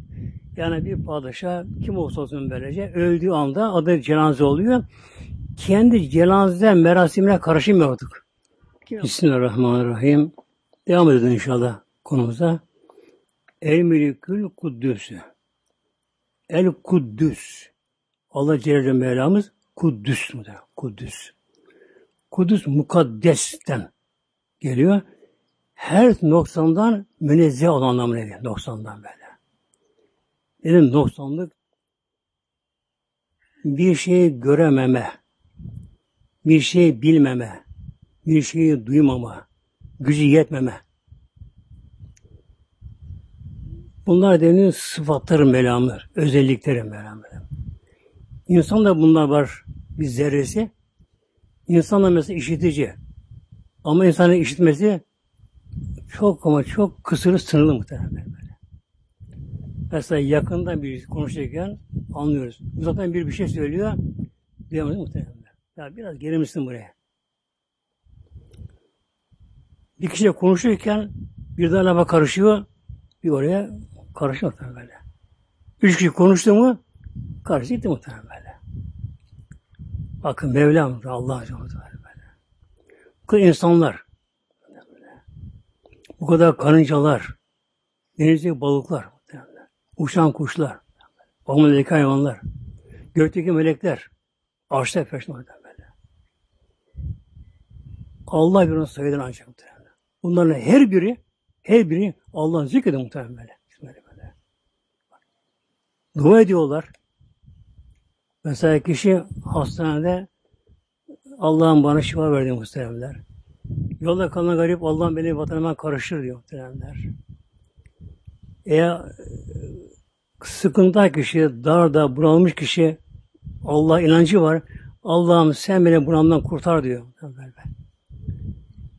Yani bir padişah kim olsa olsun böylece öldüğü anda adı cenaze oluyor. Kendi cenaze merasimine karışmıyorduk. Bismillahirrahmanirrahim. Devam edelim inşallah konumuza. El Melikül Kuddüs'ü. El Kuddüs. Allah Celle Mevlamız Kuddüs mudur? Kuddüs. Kudüs mukaddesten geliyor. Her noksandan münezzeh olan anlamına geliyor. Noksandan böyle. Dedim noksanlık bir şeyi görememe, bir şey bilmeme, bir şeyi duymama, gücü yetmeme. Bunlar deniyor sıfatları melamlar, özellikleri melamlar. İnsanda bunlar var bir zerresi. İnsan da mesela işitici. Ama insanın işitmesi çok ama çok kısırı sınırlı muhtemelen böyle. Mesela yakından bir konuşurken anlıyoruz. Uzaktan bir bir şey söylüyor. Duyamıyoruz muhtemelen. Ya biraz gerimişsin buraya. Bir kişiyle konuşurken bir daha lafa karışıyor. Bir oraya karışıyor muhtemelen böyle. Üç kişi konuştu mu karşı gitti muhtemelen böyle. Bakın Mevlam Allah Celle Bu insanlar bu kadar karıncalar, denizdeki balıklar, uçan kuşlar, bakımdaki hayvanlar, gökteki melekler, arşta peşinde böyle. Allah bir onu sayıdan ancak muhtemelen. Bunların her biri, her biri Allah'ın zikredi muhtemelen böyle. böyle, böyle. Dua ediyorlar. Mesela kişi hastanede Allah'ın bana şifa verdi muhteremler. Yolda kalan garip Allah'ın beni vatanıma karışır diyor muhteremler. Eğer e, sıkıntı kişi, darda, bunalmış kişi Allah inancı var. Allah'ım sen beni bunalımdan kurtar diyor.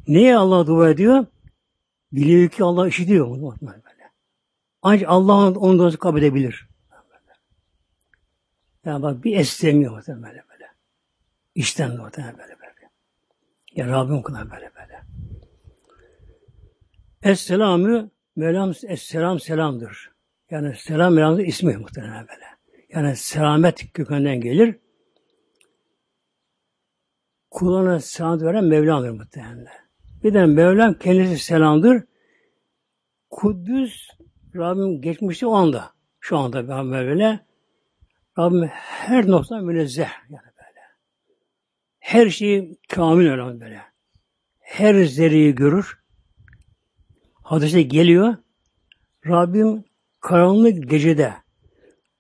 Niye Allah dua ediyor? Biliyor ki Allah işitiyor. Böyle. Ancak Allah onu, onu kabul edebilir. Yani bak bir estemiyor muhtemelen böyle böyle. İşten muhtemelen böyle böyle. Ya Rabbim kılar böyle böyle. Esselamü Mevlam Esselam selamdır. Yani selam Mevlam'ın ismi muhtemelen böyle. Yani selamet kökünden gelir. Kuluna selam veren Mevlam'dır muhtemelen. Bir de Mevlam kendisi selamdır. Kudüs Rabbim geçmişti o anda. Şu anda böyle. Rabbim her nokta münezzeh yani böyle. Her şeyi kamil öyle böyle. Her zerreyi görür. Hadise geliyor. Rabbim karanlık gecede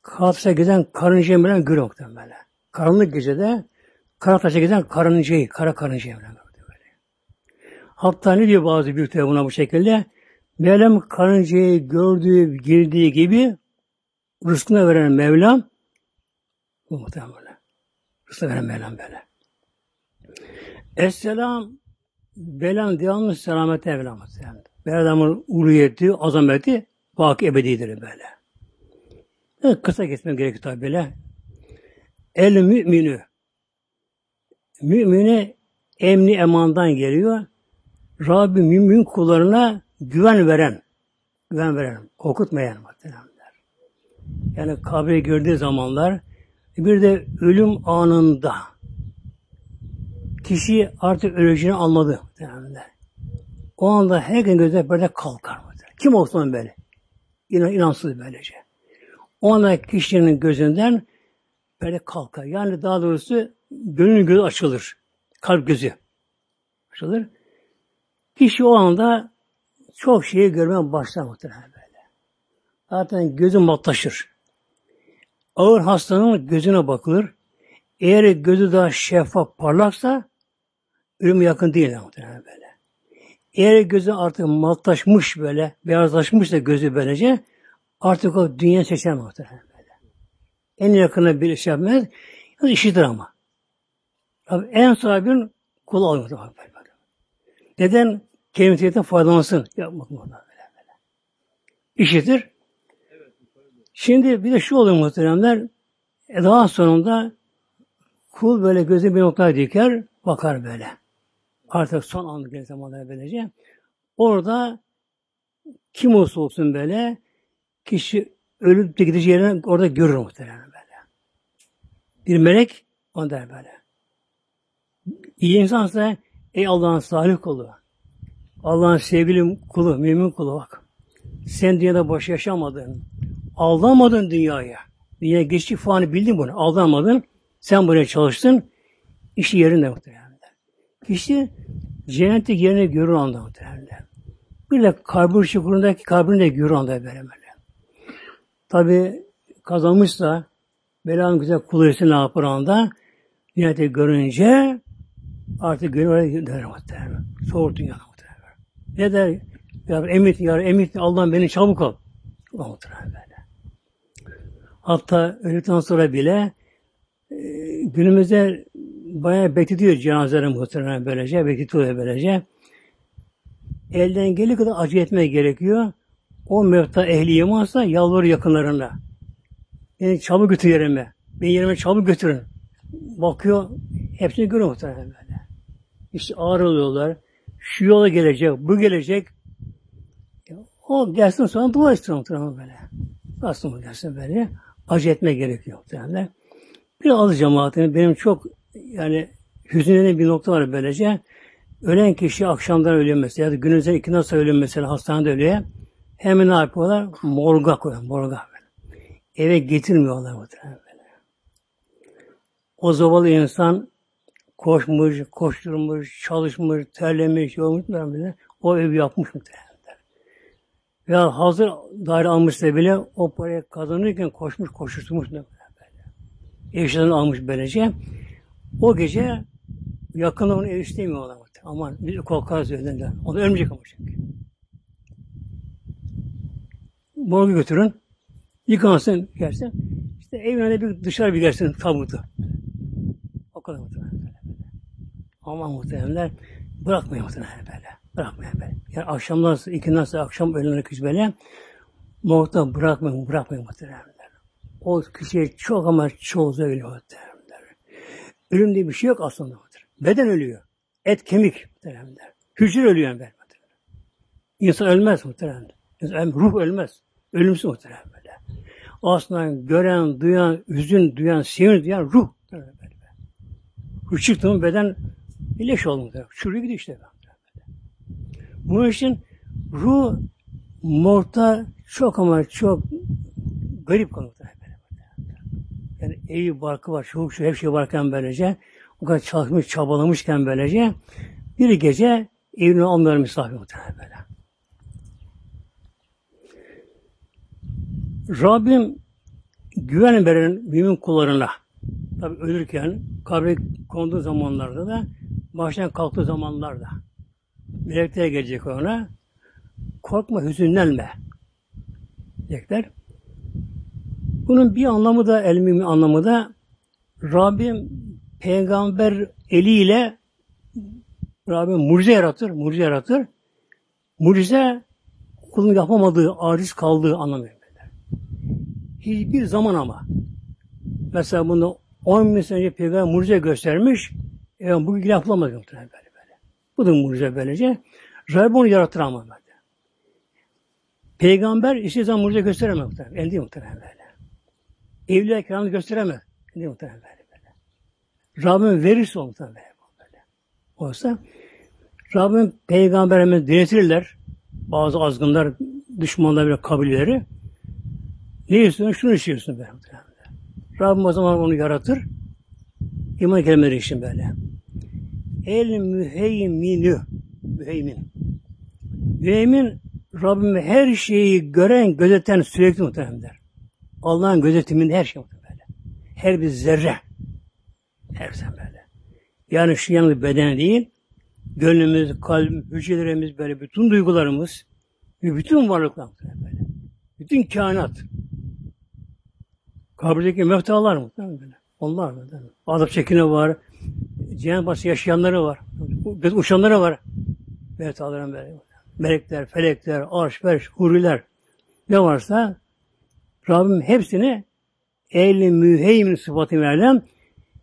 kalksa giden karınca bilen görüyor böyle. karanlık gecede kara taşa giden karıncayı, kara karıncayı böyle. Hatta ne diyor bazı büyükler buna bu şekilde? Mevlam karıncayı gördüğü, girdiği gibi rızkını veren Mevlam bu muhtemelen. Rızkını veren Mevlam böyle. Esselam belan devamlı selamete Mevlam muhtemelen. Mevlam'ın uluyeti, azameti baki ebedidir böyle. Evet, kısa geçmem gerekiyor tabi böyle. El müminü. Mümine emni emandan geliyor. Rabbi mümin kullarına güven veren, güven veren, korkutmayan muhtemelenler. Yani kabre gördüğü zamanlar bir de ölüm anında kişi artık öleceğini anladı muhtemelenler. O anda her gün gözler böyle kalkar. Kim olsun böyle? İnan, inansız böylece. O anda kişinin gözünden böyle kalkar. Yani daha doğrusu gönül gözü açılır. Kalp gözü açılır. Kişi o anda çok şeyi görmeye başlar muhtemelen böyle. Zaten gözü matlaşır. Ağır hastanın gözüne bakılır. Eğer gözü daha şeffaf parlaksa ölüm yakın değil muhtemelen böyle. Eğer gözü artık matlaşmış böyle, beyazlaşmış da gözü böylece artık o dünya seçer muhtemelen böyle. En yakına bir şey yapmaz. Yani işidir ama. Tabi en sahibin kulu alıyor. Neden? Kemitiyetten faydalansın. Yapmak muhtemelen böyle böyle. Şimdi bir de şu oluyor muhteremler. E daha sonunda kul böyle gözü bir noktaya diker, bakar böyle. Artık son anı gelir zamanlar böylece. Orada kim olsa olsun böyle kişi ölüp de gideceği yerini orada görür muhtemelen böyle. Bir melek onu der böyle. İyi insansa ey Allah'ın salih kulu. Allah'ın sevgili kulu, mümin kulu bak. Sen dünyada boş yaşamadın. Aldamadın dünyaya. Dünya geçici fani bildin bunu. Aldamadın. Sen buraya çalıştın. İşi yerinde muhtemelen. Kişi cennetteki yerini görür anda muhtemelen. Bir de kabir şukurundaki kabrini de görür anda böyle. Tabi kazanmışsa belanın güzel kulu ne yapar anda cenneti görünce artık gönül oraya döner muhtemelen. Soğur dünya muhtemelen. Ne der? Ya emit, ya emit Allah'ım beni çabuk al. Muhtemelen. Hatta öldükten sonra bile e, günümüzde bayağı bekletiyor cenazeleri muhtemelen böylece, bekletiyor böylece. Elden geldiği kadar acı etmeye gerekiyor. O mevta ehli imansa yalvarır yakınlarına. Beni çabuk götür yerime. Beni yerime çabuk götürün. Bakıyor, hepsini görüyor muhtemelen böyle. İşte ağır oluyorlar. Şu yola gelecek, bu gelecek. O gelsin sonra dua etsin muhtemelen böyle. Aslında gelsin böyle. Acı etme gerekiyor muhtemelen. Bir az cemaatini benim çok yani hüzünlenen bir nokta var böylece. Ölen kişi akşamdan ölüyor mesela ya da gündüzden iki nasıl ölüyor mesela hastanede ölüyor. Hemen ne yapıyorlar? Morga koyuyor. Morga böyle. Eve getirmiyorlar muhtemelen böyle. O zavallı insan koşmuş, koşturmuş, çalışmış, terlemiş, yormuş böyle. O evi yapmış muhtemelen. Veya hazır daire almışsa bile o parayı kazanırken koşmuş, koşturmuş böyle. Eşyalarını almış böylece. O gece yakında onu ev istemiyorlar. Aman bir korkarız öyle. O da ölmeyecek ama çünkü. Morgu götürün. Yıkansın, gelsin. İşte evine bir dışarı bir gelsin tabutu. O kadar muhtemelen. Ama muhtemelenler bırakmayın muhtemelen böyle. Bırakmayın böyle. Yani sonra, ikinden sonra akşam öğlenine kız böyle morgda bırakmayın, bırakmayın muhtemelen. O kişiye çok ama çok zor ölüyor muhtemelen. Ölüm diye bir şey yok aslında. Beden ölüyor. Et kemik muhtemelen. Hücre ölüyor yani. Muhtemelen. İnsan ölmez muhtemelen. Ruh ölmez. Ölümsüz muhtemelen böyle. Aslında gören, duyan, üzün duyan, sevinç duyan ruh. Ruh çıktı mı beden leş oldu muhtemelen. Çürüyor gidiyor işte. Bunun için ruh morta çok ama çok garip kalıyor. Yani evi barkı var, şu, şu hep şey varken böylece, o kadar çalışmış, çabalamışken böylece, bir gece evine almıyor misafir muhtemelen böyle. Rabbim güven veren mümin kullarına tabi ölürken kabre konduğu zamanlarda da baştan kalktığı zamanlarda melekler gelecek ona korkma, hüzünlenme diyecekler. Bunun bir anlamı da, elmin anlamı da Rabbim peygamber eliyle Rabbim mucize yaratır, mucize yaratır. Mucize kulun yapamadığı, aciz kaldığı anlamı. Hiçbir zaman ama mesela bunu 10 bin sene önce peygamber mucize göstermiş, e, bugün yapılamaz muhtemelen. Bu da mucize böylece. Rabbim onu yaratır ama böyle. Peygamber istediği zaman mucize gösteremez muhtemelen. Elde muhtemelen böyle. Evliya kiramı gösteremez. Elde muhtemelen böyle. böyle. Rabbim verirse o muhtemelen böyle. Oysa Rabbim peygamberimiz diretirler. Bazı azgınlar, düşmanlar bile kabileleri. Ne istiyorsun? Şunu istiyorsun be. Rabbim o zaman onu yaratır. İman kelimeleri için böyle. El müheyminü. Müheymin. Müheymin Rabbim her şeyi gören, gözeten sürekli muhtemelen Allah'ın gözetiminde her şey muhtemelen. Her bir zerre. Her zaman böyle. Yani şu yalnız beden değil, gönlümüz, kalbimiz, hücrelerimiz böyle bütün duygularımız ve bütün varlıklar böyle. Bütün kainat. Kabirdeki meftalar muhtemelen böyle. Onlar böyle. Azap çekini var. Cennet başı yaşayanları var. Uçanları var. Böyle melekler, felekler, arş, berş, huriler ne varsa Rabbim hepsini ehli müheymin sıfatı verilen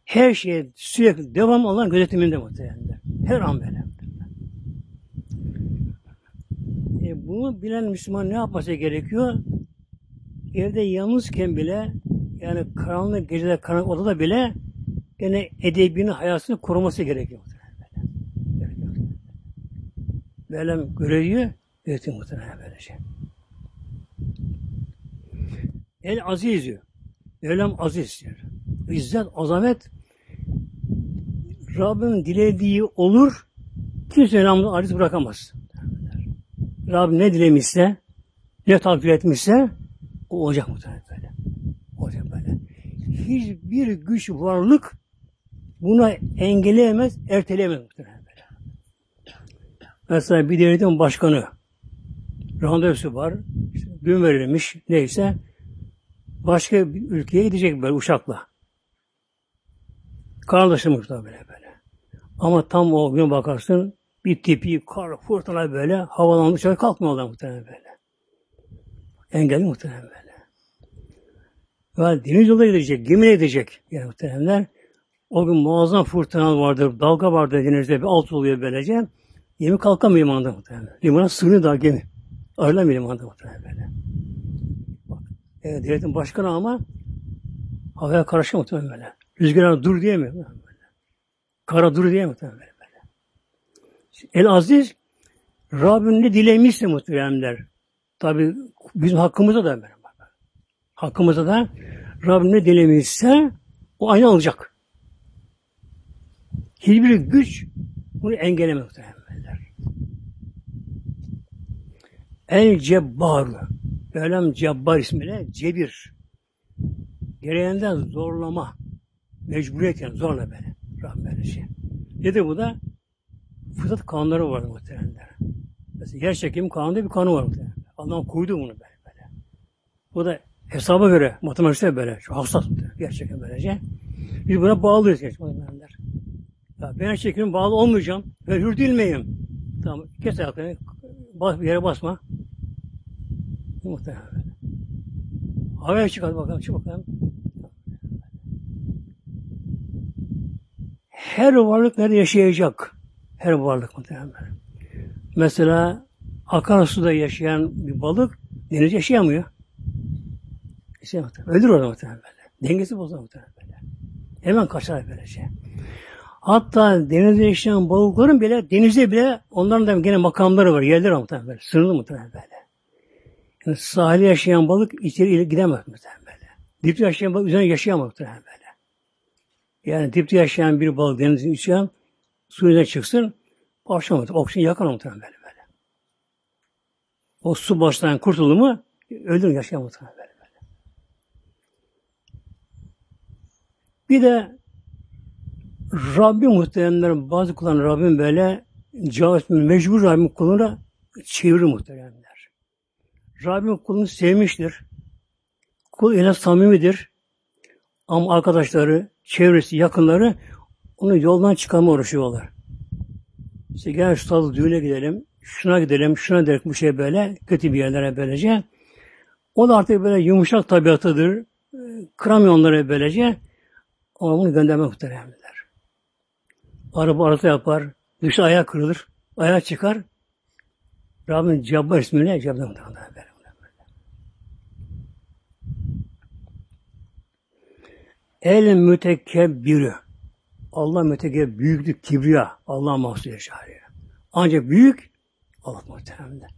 her şeye sürekli devam olan gözetiminde muhtemelen. Her an böyle. E, bunu bilen Müslüman ne yapması gerekiyor? Evde yalnızken bile yani karanlık gecede karanlık odada bile gene edebini, hayatını koruması gerekiyor. Mevlam görüyor, yönetim muhtemelen böylece. Şey. El aziz diyor. Mevlam aziz diyor. İzzet, azamet Rabbim dilediği olur, kimse namını aciz bırakamaz. Rabbim ne dilemişse, ne takdir etmişse, o olacak muhtemelen böyle. Olacak böyle. Hiçbir güç, varlık buna engelleyemez, erteleyemez. Mesela bir devletin başkanı randevusu var. İşte gün verilmiş neyse başka bir ülkeye gidecek böyle uçakla. Kararlaşılmış da böyle böyle. Ama tam o gün bakarsın bir tipi, kar, fırtına böyle havalandı uçak kalkmıyorlar muhtemelen böyle. Engelli muhtemelen böyle. Ve deniz yolda gidecek, gemiye gidecek yani muhtemelenler. O gün muazzam fırtına vardır, dalga vardır denizde bir alt oluyor böylece. Gemi kalkamıyor limanda muhtemelen. Limana sığınıyor daha gemi. Ayrılamıyor limanda muhtemelen böyle. Bak, evet, devletin başkanı ama havaya karışıyor muhtemelen böyle. Rüzgara dur diyemiyor. Böyle. Kara dur diyemiyor muhtemelen böyle. El Aziz Rabbim ne dilemişse muhtemelenler. Tabi bizim hakkımızda da böyle. Hakkımızda da Rabbim ne dilemişse o aynı alacak. Hiçbir güç bunu engellemez muhtemelen. El Cebbar. Mevlam Cebbar ismiyle Cebir. Gereğinden zorlama. Mecburiyeten zorla beni. Rahmetli şey. Nedir bu da? Fıtrat kanunları var muhtemelen. Mesela yer çekim kanunda bir kanun var muhtemelen. Allah koydu bunu böyle, böyle. Bu da hesaba göre, matematikte böyle. Çok hassas gerçekten böylece. Biz buna bağlıyız gerçekten. Ya ben çekimin bağlı olmayacağım. Ben hür değil miyim? Tamam. Kes ayaklarını. Bas, yere basma. Muhtemelen. Havaya çık hadi bakalım. Çık bakalım. Her varlık nerede yaşayacak? Her varlık muhtemelen. Mesela akarsuda yaşayan bir balık deniz yaşayamıyor. Yaşayamıyor. Ölür orada muhtemelen. Dengesi bozulur muhtemelen. Hemen kaçar böylece. Hatta denizde yaşayan balıkların bile, denizde bile onların da gene makamları var, yerleri var muhtemelen. Sınırlı muhtemelen böyle. Yani sahilde yaşayan balık içeri gidemez muhtemelen böyle. Dipte yaşayan balık üzerine yaşayamaz muhtemelen böyle. Yani dipte yaşayan bir balık denizin içine suyuna çıksın, başlamaz. Oksijen yakar muhtemelen böyle böyle. O su baştan kurtuldu mu ölür yaşayamaz muhtemelen böyle. böyle. Bir de Rabbim muhteremler bazı kullan Rabbim böyle cevap mecbur Rabbim kuluna çevirir muhteremler. Rabbim kulunu sevmiştir. Kul ile samimidir. Ama arkadaşları, çevresi, yakınları onu yoldan çıkarma uğraşıyorlar. İşte gel şu tadı düğüne gidelim, şuna gidelim, şuna gidelim bu şey böyle, kötü bir yerlere böylece. O da artık böyle yumuşak tabiatıdır. Kıramıyor onları böylece. Ama bunu gönderme muhteremler. Araba arıza yapar, dışı ayağı kırılır, ayağı çıkar. Rabbim Cabbar ismiyle Cabbar. El mütekebbirü. Allah mütekebbir, büyüklük, kibriya. Allah mahsus yaşar. Ancak büyük Allah muhtemelen.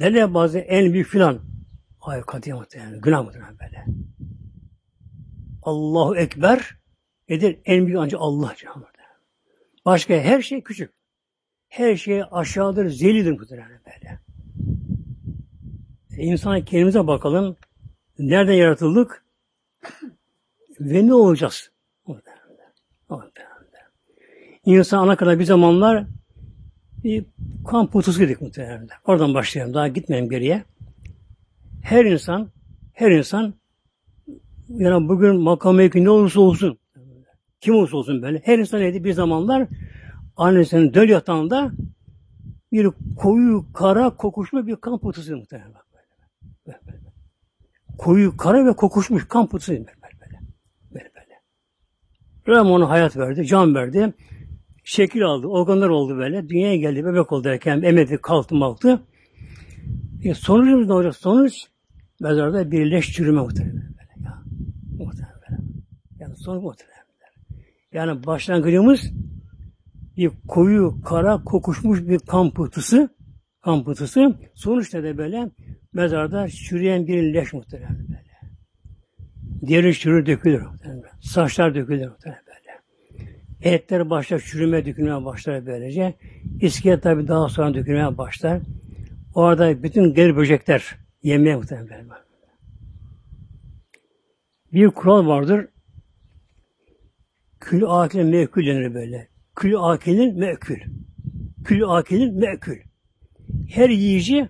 Derler bazı en büyük filan. Hayır katiye muhtemelen. Günah muhtemelen böyle. Allahu Ekber nedir? En büyük ancak Allah Celle Başka her şey küçük. Her şey aşağıdır, zelidir muhtemelen böyle. E, insana kendimize bakalım. Nereden yaratıldık? Ve ne olacağız? İnsan ana kadar bir zamanlar bir kan putusu dedik muhtemelen. Oradan başlayalım. Daha gitmeyelim geriye. Her insan, her insan yani bugün makam mevki ne olursa olsun kim olursa olsun böyle. Her insan neydi? Bir zamanlar annesinin döl yatağında bir koyu kara kokuşma bir kan putusu muhtemelen. Böyle, böyle. Koyu kara ve kokuşmuş kan putusu böyle böyle. Böyle böyle. Rabbim ona hayat verdi, can verdi. Şekil aldı, organlar oldu böyle. Dünyaya geldi, bebek oldu derken emedi, kalktı malktı. E, sonucumuz ne olacak? Sonuç mezarda bir leş çürüme muhtemelen. Böyle. Ya, muhtemelen. Yani sonuç muhtemelen. Yani başlangıcımız bir koyu, kara, kokuşmuş bir kan pıhtısı. Kan pıhtısı. Sonuçta da böyle mezarda çürüyen bir leş muhtemelen böyle. Deri çürür dökülür muhtemelen. Saçlar dökülür muhtemelen böyle. Etler başlar çürüme dökülmeye başlar böylece. İskelet tabi daha sonra dökülmeye başlar. Orada bütün geri böcekler yemeye muhtemelen böyle. Bir kural vardır. Kül akilin mekül denir böyle. Kül akilin mekül. Kül akilin mekül. Her yiyici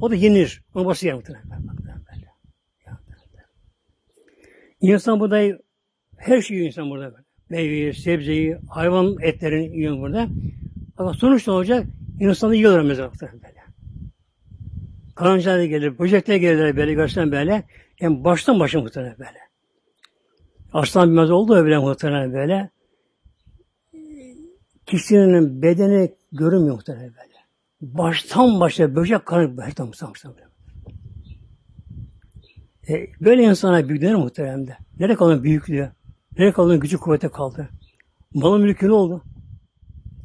o da yenir. Onu bası yer. İnsan burada her şeyi insan burada. Meyveyi, sebzeyi, hayvan etlerini yiyor burada. Ama sonuç ne olacak? İnsanı yiyorlar mezarlıkta böyle. Karıncalar gelir, böcekler gelirler böyle, görsen böyle. Yani baştan başa muhtemelen böyle. Aslan bilmez oldu öyle muhtemelen böyle. Kişinin bedeni görünmüyor muhtemelen böyle. Baştan başa böcek kanı baştan başa böyle. E, böyle insana büyük denir muhterem de. Nereye kalın büyüklüğü? Nereye kalın gücü kuvvete kaldı? Malın mülkü ne oldu?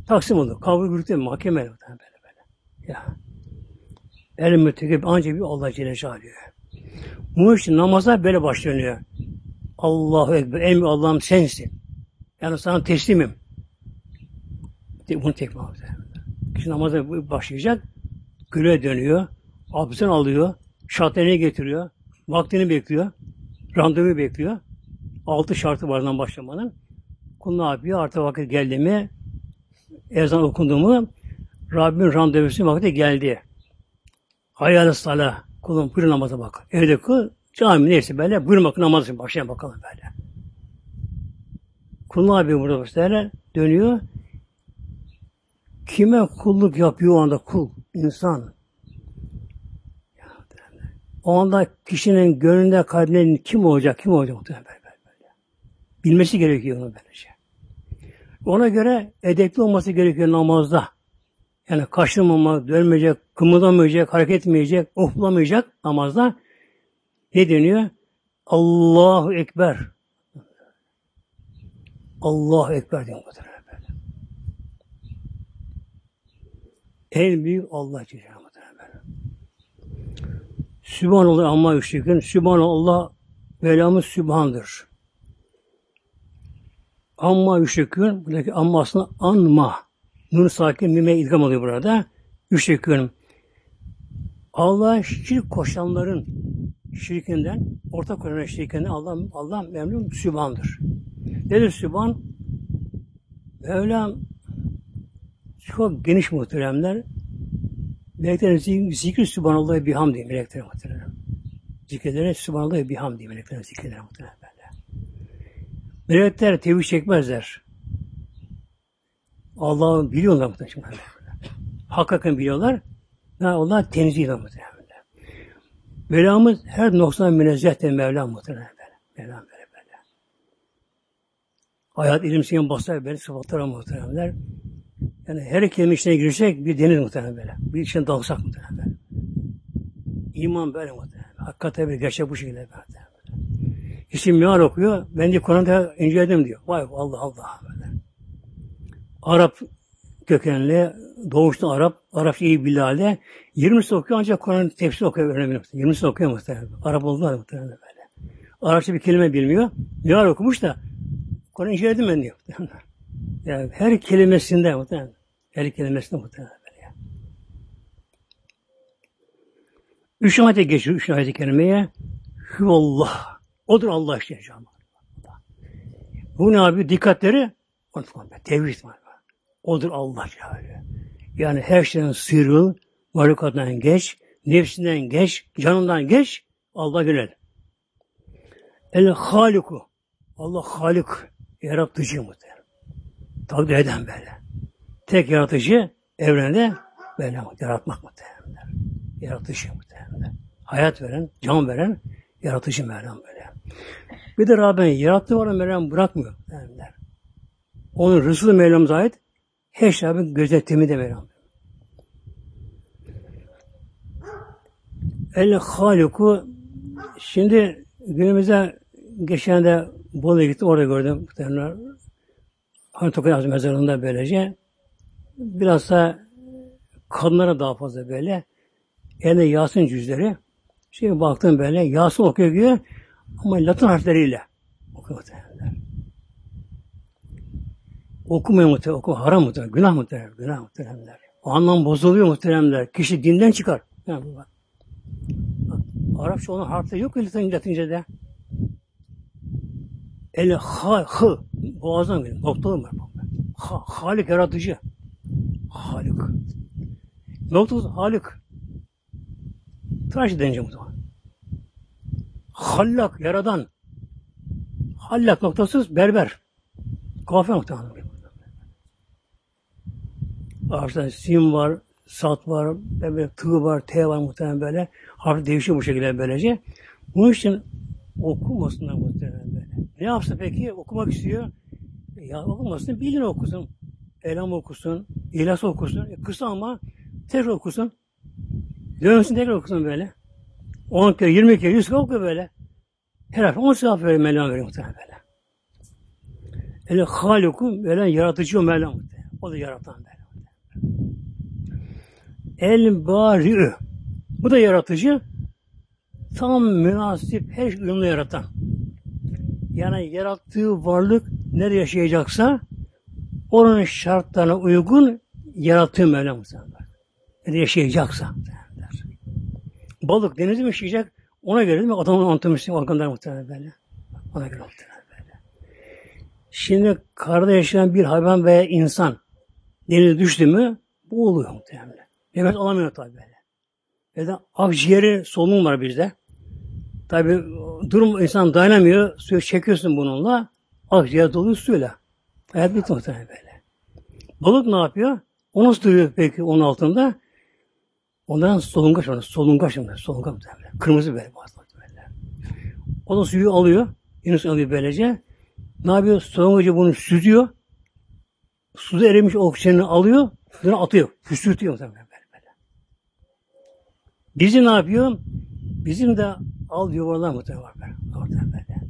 Taksim oldu. Kavga gürültü mahkeme böyle böyle. Ya. El mütekib ancak bir Allah Celle Celaluhu. Bu için namaza böyle başlanıyor. Allahu Ekber. En Allah'ım sensin. Yani sana teslimim. Bunu alıyor. Kişi namaza başlayacak. Güle dönüyor. Abdestini alıyor. Şartlarını getiriyor. Vaktini bekliyor. Randevu bekliyor. Altı şartı vardan başlamanın. Kul ne yapıyor? Artık vakit geldi mi? Ezan okundu mu? Rabbin randevusu vakti geldi. Hayal sala. Kulun buyur namaza bak. Evde kıl. Cami neyse böyle. Buyurun bakın namaz için başlayın bakalım böyle. Kul ne yapıyor burada böyle? Dönüyor. Kime kulluk yapıyor o anda kul? insan. O anda kişinin gönlünde, kalbinde kim olacak, kim olacak muhtemelen böyle, böyle. Bilmesi gerekiyor onu böylece. Ona göre edepli olması gerekiyor namazda. Yani kaçırmamak, dönmeyecek, kımıldamayacak, hareket etmeyecek, uhlamayacak namazda. Ne deniyor? Allahu Ekber. Allahu Ekber diyor muhtemelen böyle. En büyük Allah Celle Sübhanallah amma yüşrikün. Sübhanallah velamız sübhandır. Amma yüşrikün. Buradaki amma aslında anma. Nur sakin mime idgam oluyor burada. Yüşrikün. Allah şirk koşanların şirkinden, ortak koşanların şirkinden Allah, Allah memnun sübhandır. Nedir Sübhan? Mevlam çok geniş muhteremler. Meleklerin zikri, zikri Sübhanallah'ı bir hamdi meleklerin muhterem. Zikirlerine Sübhanallah'ı bir hamdi meleklerin zikirlerine muhterem. Melekler tevhid çekmezler. Allah'ı biliyorlar muhtemelen. Hakikaten biliyorlar. Ve Allah tenzih ediyor muhtemelen. Mevlamız her noksan münezzehten Mevlam muhtemelen böyle. Mevlam böyle böyle. Hayat ilim senin basar böyle sıfatlara muhtemelenler. Yani her kelime içine girecek bir deniz muhtemelen böyle. Bir içine dalsak muhtemelen böyle. İman böyle muhtemelen. Hakikaten bir gerçek bu şekilde böyle. İşte meal okuyor. Ben de Kur'an'da inceledim diyor. Vay Allah Allah. Böyle. Arap kökenli, doğuştan Arap, Arapça iyi bildiği 20 okuyor ancak Kur'an tefsir okuyor öğrenemiyor. 20 okuyor muhtemelen. Arap oldular muhtemelen böyle. Arapça bir kelime bilmiyor. Meal okumuş da Kur'an inceledim ben diyor. <laughs> yani her kelimesinde muhtemelen. Her kelimesinde muhtemelen böyle. Üç ayete geçiyor. Üç kelimeye. Hüvallah. Odur Allah işte. Bu ne abi? Dikkatleri. Tevhid var. Odur Allah yani. Yani her şeyden sıyrıl, varlıkattan geç, nefsinden geç, canından geç, Allah yönel. El haliku. Allah halik, yaratıcı muhtemelen. Takdir eden böyle. Tek yaratıcı evrende böyle yaratmak muhtemelen. Yaratıcı muhtemelen. Hayat veren, can veren, yaratıcı Mevlam böyle. Bir de Rabbim yarattığı var Mevlam bırakmıyor. Derler. Onun rızkı Mevlam'ıza ait. Her şeyin gözetimi de Mevlam. El Haliku şimdi günümüzde geçen de Bolu'ya gittim orada gördüm. Hani Tokay mezarında böylece biraz da kadınlara daha fazla böyle elinde Yasin cüzleri Şimdi baktım böyle Yasin okuyor diyor ama Latin harfleriyle okuyor. Okumuyor muhtemelen, okuma haram muhtemelen, günah muhtemelen, günah muhtemelen. O anlam bozuluyor muhtemelen. Kişi dinden çıkar. Yani bak. bak. Arapça onun harfleri yok Latin, Latince'de. El ha, hı, boğazdan geliyor. Noktalı var. Ha, halik yaratıcı. Halik. Noktalı halik. Tıraş denince bu zaman. Hallak, yaradan. Hallak noktasız berber. Kafe nokta Ağaçta sim var, sat var, böyle tığ var, t var muhtemelen böyle. Harf değişiyor bu şekilde böylece. Bunun için okumasınlar muhtemelen böyle. Ne yapsın peki? Okumak istiyor. Ya okumasın, bilin okusun. Elam okusun, İhlas okusun. E, kısa ama tekrar okusun. Dönsün tekrar okusun böyle. 10 kere, 20 kere, 100 kere okuyor böyle. Her hafta 10 sevap veriyor Mevlam veriyor muhtemelen böyle. Öyle haliku, böyle yaratıcı o Mevlam. O da yaratan böyle. El bari'ü. Bu da yaratıcı. Tam münasip her şey uyumlu yaratan. Yani yarattığı varlık nerede yaşayacaksa onun şartlarına uygun yarattığı Mevlam muhtemelen. Nerede yaşayacaksa. Balık denizde mi yaşayacak? Ona göre değil mi? Adamın anatomisini organları muhtemelen böyle. Ona göre muhtemelen böyle. Şimdi karada yaşayan bir hayvan veya insan denize düştü mü bu oluyor muhtemelen. Nefes alamıyor tabi böyle. Da akciğeri solunum var bizde. Tabi durum insan dayanamıyor. Suyu çekiyorsun bununla. Akciğer doluyor suyla. Hayat bitti muhtemelen böyle. Balık ne yapıyor? O nasıl duruyor peki onun altında? Ondan solungaç var. Solungaç var. Solungaç böyle. Kırmızı böyle. böyle. O da suyu alıyor. Yunus alıyor böylece. Ne yapıyor? Solungacı bunu süzüyor. Suda erimiş oksijeni alıyor. Sudan atıyor. Püskürtüyor böyle. Bizi ne yapıyor? Bizim de al yuvarlar muhtemelen var böyle. Orada böyle.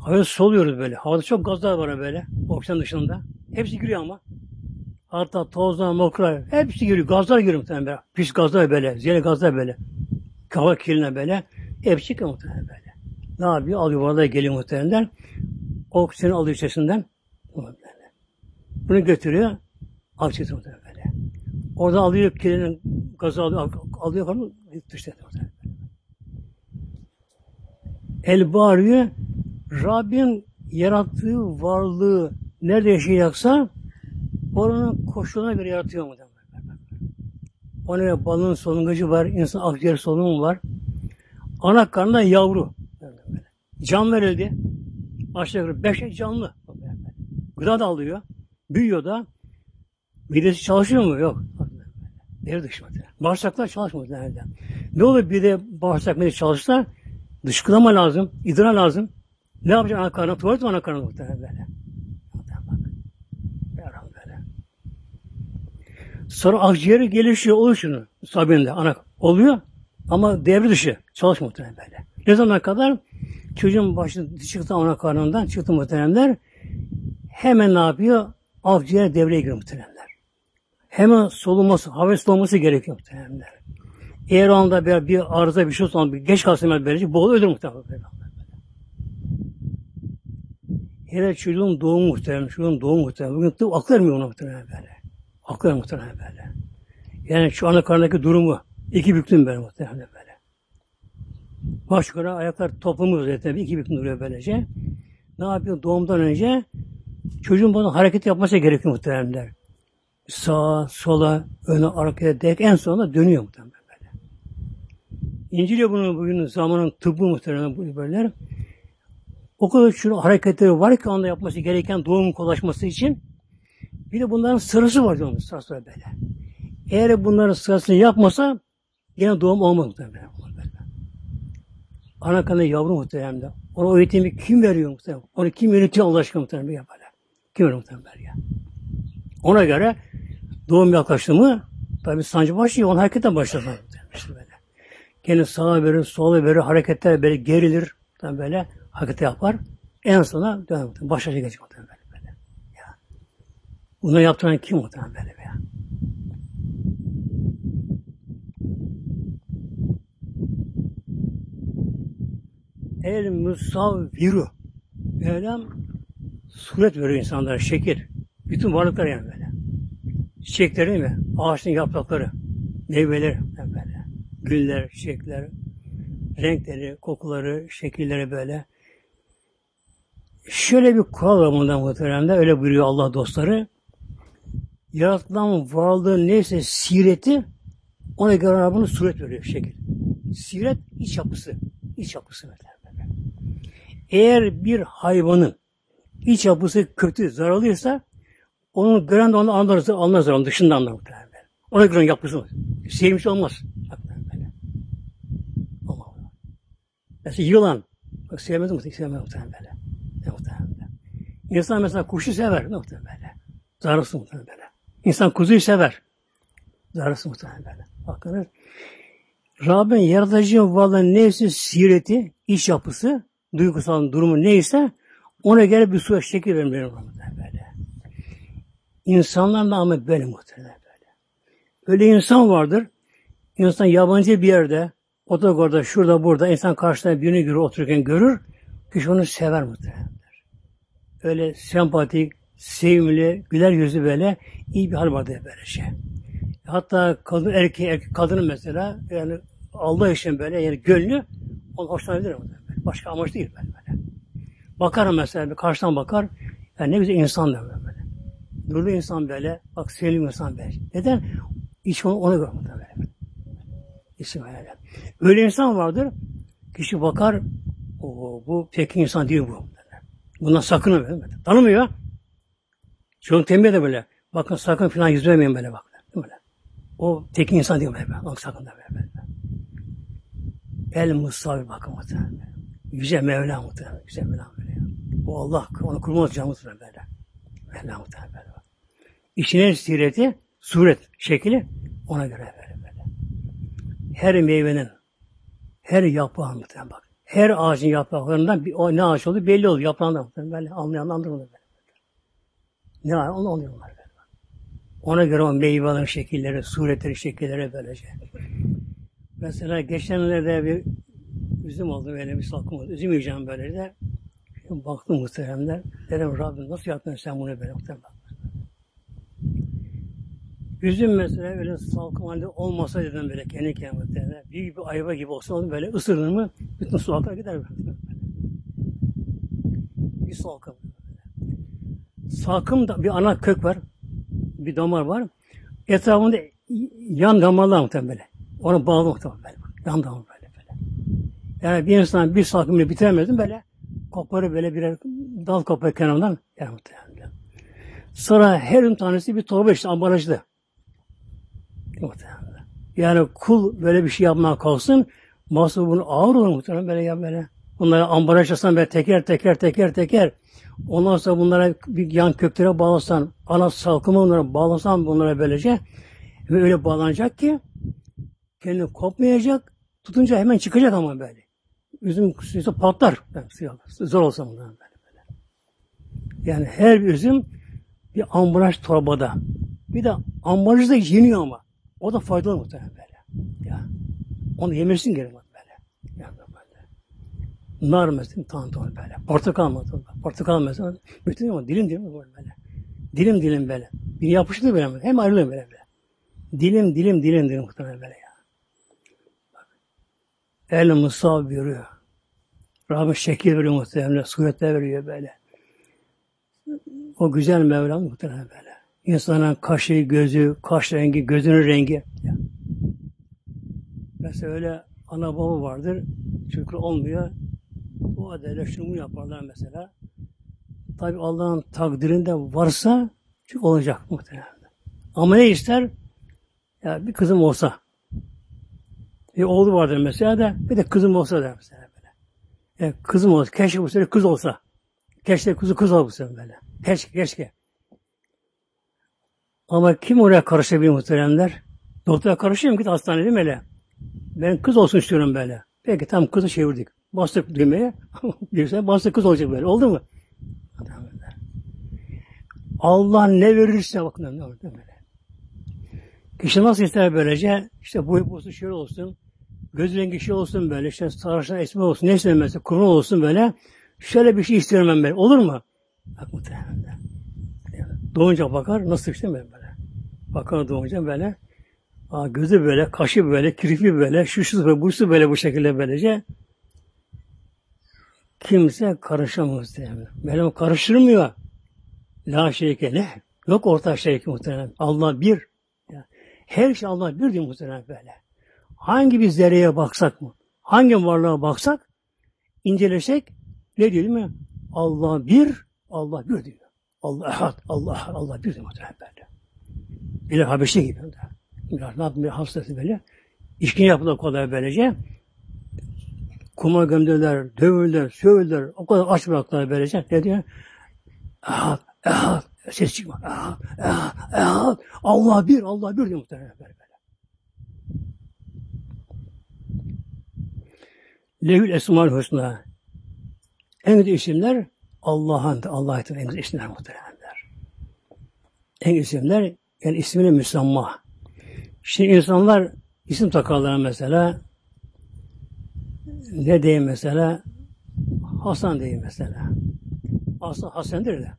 Havada soluyoruz böyle. Havada çok gazlar var böyle. Oksijen dışında. Hepsi giriyor ama. Hatta tozlar, mokrar, hepsi giriyor. Gazlar giriyor muhtemelen böyle. Pis gazlar böyle. Zehirli gazlar böyle. Hava kirline böyle. Hepsi çıkıyor muhtemelen böyle. Ne yapıyor? Alıyor yuvarlar geliyor muhtemelen. Oksijeni alıyor içerisinden. Bunu götürüyor. Akçesi muhtemelen. Orada alıyor kirlinin gazı alıyor, alıyor falan dışarı El bağırıyor. Rabbim yarattığı varlığı nerede yaşayacaksa oranın koşuluna göre yaratıyor mu? O ne balığın solungacı var, insan akciğer solunumu var. Ana karnında yavru. Can verildi. Aşağı yukarı beş canlı. Gıda da alıyor. Büyüyor da. Midesi çalışıyor mu? Yok. Deri dışı Bağırsaklar çalışmıyor nerede? Ne olur bir de bağırsak midesi çalışsa dışkılama lazım, idrar lazım. Ne yapacak ana karnına? Tuvalet mi ana karnına muhtemelen böyle? Sonra akciğeri gelişiyor, oluşunu sabinde ana oluyor ama devre dışı çalışmıyor muhtemelen böyle. Ne zaman kadar çocuğun başı çıktı ana karnından çıktı muhtemelenler hemen ne yapıyor? Akciğer devreye giriyor muhtemelenler. Hemen solunması, hava soluması gerekiyor muhtemelenler. Eğer anda bir, bir arıza bir şey olsa bir geç kalsın ben böylece boğul ölür muhtemelen. Hele çocuğun doğum muhtemelen, çocuğun doğum muhtemelen. Bugün tıp akıl ermiyor ona muhtemelen böyle. Akıl muhtemelen böyle. Yani şu ana karnındaki durumu iki büktüm ben muhtemelen böyle. Baş yukarı ayaklar toplumu zaten iki büktüm duruyor böylece. Ne yapıyor? Doğumdan önce çocuğun bunu hareket yapması gerekiyor muhtemelen. Sağa, sola, öne, arkaya, dek en sonunda dönüyor muhtemelen böyle. İnciliyor bunu bugün zamanın tıbbı muhtemelen bu böyle. O kadar şu hareketleri var ki anda yapması gereken doğumun kolaşması için. Bir de bunların sırası var diyor sırası böyle. Eğer bunların sırasını yapmasa yine doğum olmaz muhtemelen. Ana kanı yavru muhtemelen. Ona o eğitimi kim veriyor muhtemelen? Onu kim yönetiyor Allah aşkına muhtemelen yapar. Kim veriyor muhtemelen ya? Ona göre doğum yaklaştı mı tabi sancı başlıyor. Onun hareketten başlar. İşte böyle. Kendi sağa verir, sola verir, hareketler böyle gerilir. Tabi böyle hareket yapar. En sona muhtemelen. Başa gelecek muhtemelen böyle. böyle. Ya. Bunu yaptıran kim muhtemelen böyle ya? El musavviru. Mevlam suret veriyor insanlara, şekil. Bütün varlıklar yani böyle. Çiçekleri mi? Ağaçın yaprakları, meyveler böyle. Güller, çiçekler, renkleri, kokuları, şekilleri böyle. Şöyle bir kural var bundan muhteremde, öyle buyuruyor Allah dostları. Yaratılan varlığın neyse sireti ona göre Rabbinin suret veriyor şekil. Siret iç yapısı. iç yapısı böyle. Eğer bir hayvanın iç yapısı kötü, zararlıysa onu gören de onu anlar, anlar zarar, dışında anlar muhtemelen. Ona göre yapısı sevmiş olmaz. Böyle. Ama mesela yılan, bak sevmez mi? Sevmez muhtemelen böyle. Ne muhtemelen. İnsan mesela kuşu sever, ne muhtemelen böyle. Zararsız muhtemelen böyle. İnsan kuzuyu sever. Zararsız muhtemelen böyle. Bakınız. Rabbin yaratıcı varlığın nefsi sireti, iş yapısı, duygusal durumu neyse ona göre bir suya şekil vermiyor böyle. İnsanlar ama böyle muhtemelen böyle. Öyle insan vardır. İnsan yabancı bir yerde, otogarda, şurada, burada insan karşısında birini görür, otururken görür. Kişi onu sever muhtemelen. Öyle sempatik, sevimli, güler yüzü böyle iyi bir hal vardır böyle şey. Hatta kadın erkeği, erkek kadının mesela yani Allah için böyle yani gönlü onu hoşlanabilir muhtemelen. Başka amaç değil böyle. böyle. Bakar mesela bir karşıdan bakar. Yani ne güzel insan böyle. Nurlu insan böyle. Bak selim insan böyle. Neden? İç onu, ona göre böyle. İsim öyle. Öyle insan vardır. Kişi bakar. O bu tek insan değil bu. Bundan sakının böyle. Tanımıyor. Çok tembih de böyle. Bakın sakın filan yüz vermeyin böyle bak. Böyle. O tek insan değil böyle. Bak sakın da böyle. El musavi bakın muhtemelen. Yüce Mevla muhtemelen. Yüce Mevla böyle. O Allah onu kurmaz canı muhtemelen böyle. Mevla muhtemelen böyle. İçine sireti, suret, şekli ona göre böyle. Her meyvenin, her yaprağın muhtemelen bak. Her ağacın yapraklarından bir, o ne ağaç olduğu belli oluyor. Yaprağından muhtemelen böyle anlayan anlıyor. Ne var onu anlıyorlar böyle. Ona göre o meyvelerin şekilleri, suretleri, şekilleri böylece. Mesela geçenlerde bir üzüm aldım böyle bir salkım oldu. Üzüm yiyeceğim böyle de. Baktım muhteremler. Dedim Rabbim nasıl yaptın sen bunu böyle muhterem Üzüm mesela öyle salkım halde olmasa dedim böyle kendi kendime. Büyük bir ayva gibi olsa böyle ısırdın mı bütün su akar gider. Böyle. Bir salkım. Salkım da bir ana kök var. Bir damar var. Etrafında yan damarlar muhtemelen böyle. Onu bağlı muhtemelen böyle. Yan damar böyle böyle. Yani bir insan bir salkımı bitiremezdim böyle. Koparı böyle birer dal koparı kenarından yani muhtemelen. Sonra her ün tanesi bir torba işte ambalajlı. Muhtemelen. Yani kul böyle bir şey yapmaya kalksın mahsul bunu ağır olur muhtemelen böyle ya böyle. Bunları ambalajlasan böyle teker teker teker teker ondan sonra bunlara bir yan köklere bağlasan ana salkımı onlara bağlasan bunlara böylece ve öyle bağlanacak ki kendini kopmayacak tutunca hemen çıkacak ama böyle. Üzüm suysa patlar. Zor olsa bundan böyle, böyle. Yani her bir üzüm bir ambalaj torbada. Bir de ambalaj da yeniyor ama. O da faydalı muhtemelen böyle. Ya. Onu yemirsin geri böyle. Yani böyle. Nar mesela tanton böyle. Portakal mı? Portakal mesela. Bütün ama dilim dilim böyle. Dilim dilim böyle. Bir yapıştı böyle. Hem ayrılıyor böyle böyle. Dilim dilim dilim dilim muhtemelen böyle ya. El Musa buyuruyor. Rabbim şekil veriyor muhtemelen. Suretler veriyor böyle. O güzel Mevlam muhtemelen böyle. İnsanın kaşı, gözü, kaş rengi, gözünün rengi. Mesela öyle ana baba vardır. Çocuk olmuyor. O adayla şunu yaparlar mesela. Tabi Allah'ın takdirinde varsa çünkü olacak muhtemelen. Ama ne ister? Ya bir kızım olsa. Bir oğlu vardır mesela da bir de kızım olsa der mesela böyle. Yani kızım olsa, keşke bu sene kız olsa. Keşke kızı kız olsa böyle. Keşke, keşke. Ama kim oraya karışabilir muhteremler? Doktora karışıyor mu? Git hastaneye değil mi öyle? Ben kız olsun istiyorum böyle. Peki tam kızı çevirdik. Bastık düğmeye. <laughs> Birisi bastık kız olacak böyle. Oldu mu? Allah ne verirse bakın ne olur böyle. Kişi nasıl ister böylece? İşte boy postu şöyle olsun. Göz rengi şey olsun böyle. işte sarışın esme olsun. Ne istemezse kurun olsun böyle. Şöyle bir şey istiyorum ben böyle. Olur mu? Bak muhtemelen. Doğunca bakar. Nasıl işte böyle. Bakar doğunca böyle. Aa, gözü böyle, kaşı böyle, kirpi böyle, şuşu böyle, bursu böyle bu şekilde böylece kimse karışamaz diye. Böyle karıştırmıyor. La şerike ne? Yok ortak şerike muhtemelen. Allah bir. Her şey Allah bir diyor muhtemelen böyle. Hangi bir zerreye baksak mı? Hangi varlığa baksak, incelesek ne diyor değil mi? Allah bir, Allah bir diyor. Allah ehad, Allah Allah bir diyor muhtemelen böyle. Bir de Habeşi gibi. Ne yapmıyor hastası böyle. İşkine yapılır kolay böylece. Kuma gömdüler, dövüldüler, sövüldüler. O kadar aç bıraktılar böylece. Ne diyor? Ehad, ehad. Ses çıkma. Ehad, ehad, ehad. Allah bir, Allah bir diyor muhtemelen böyle. böyle. Lehül Esma-ül Hüsna. En güzel isimler Allah'ın Allah'a ait en güzel isimler muhtemelenler. En güzel isimler yani ismine müsamma. Şimdi insanlar isim takarlar mesela. Ne diyeyim mesela? Hasan diyeyim mesela. Hasan Hasan'dır da.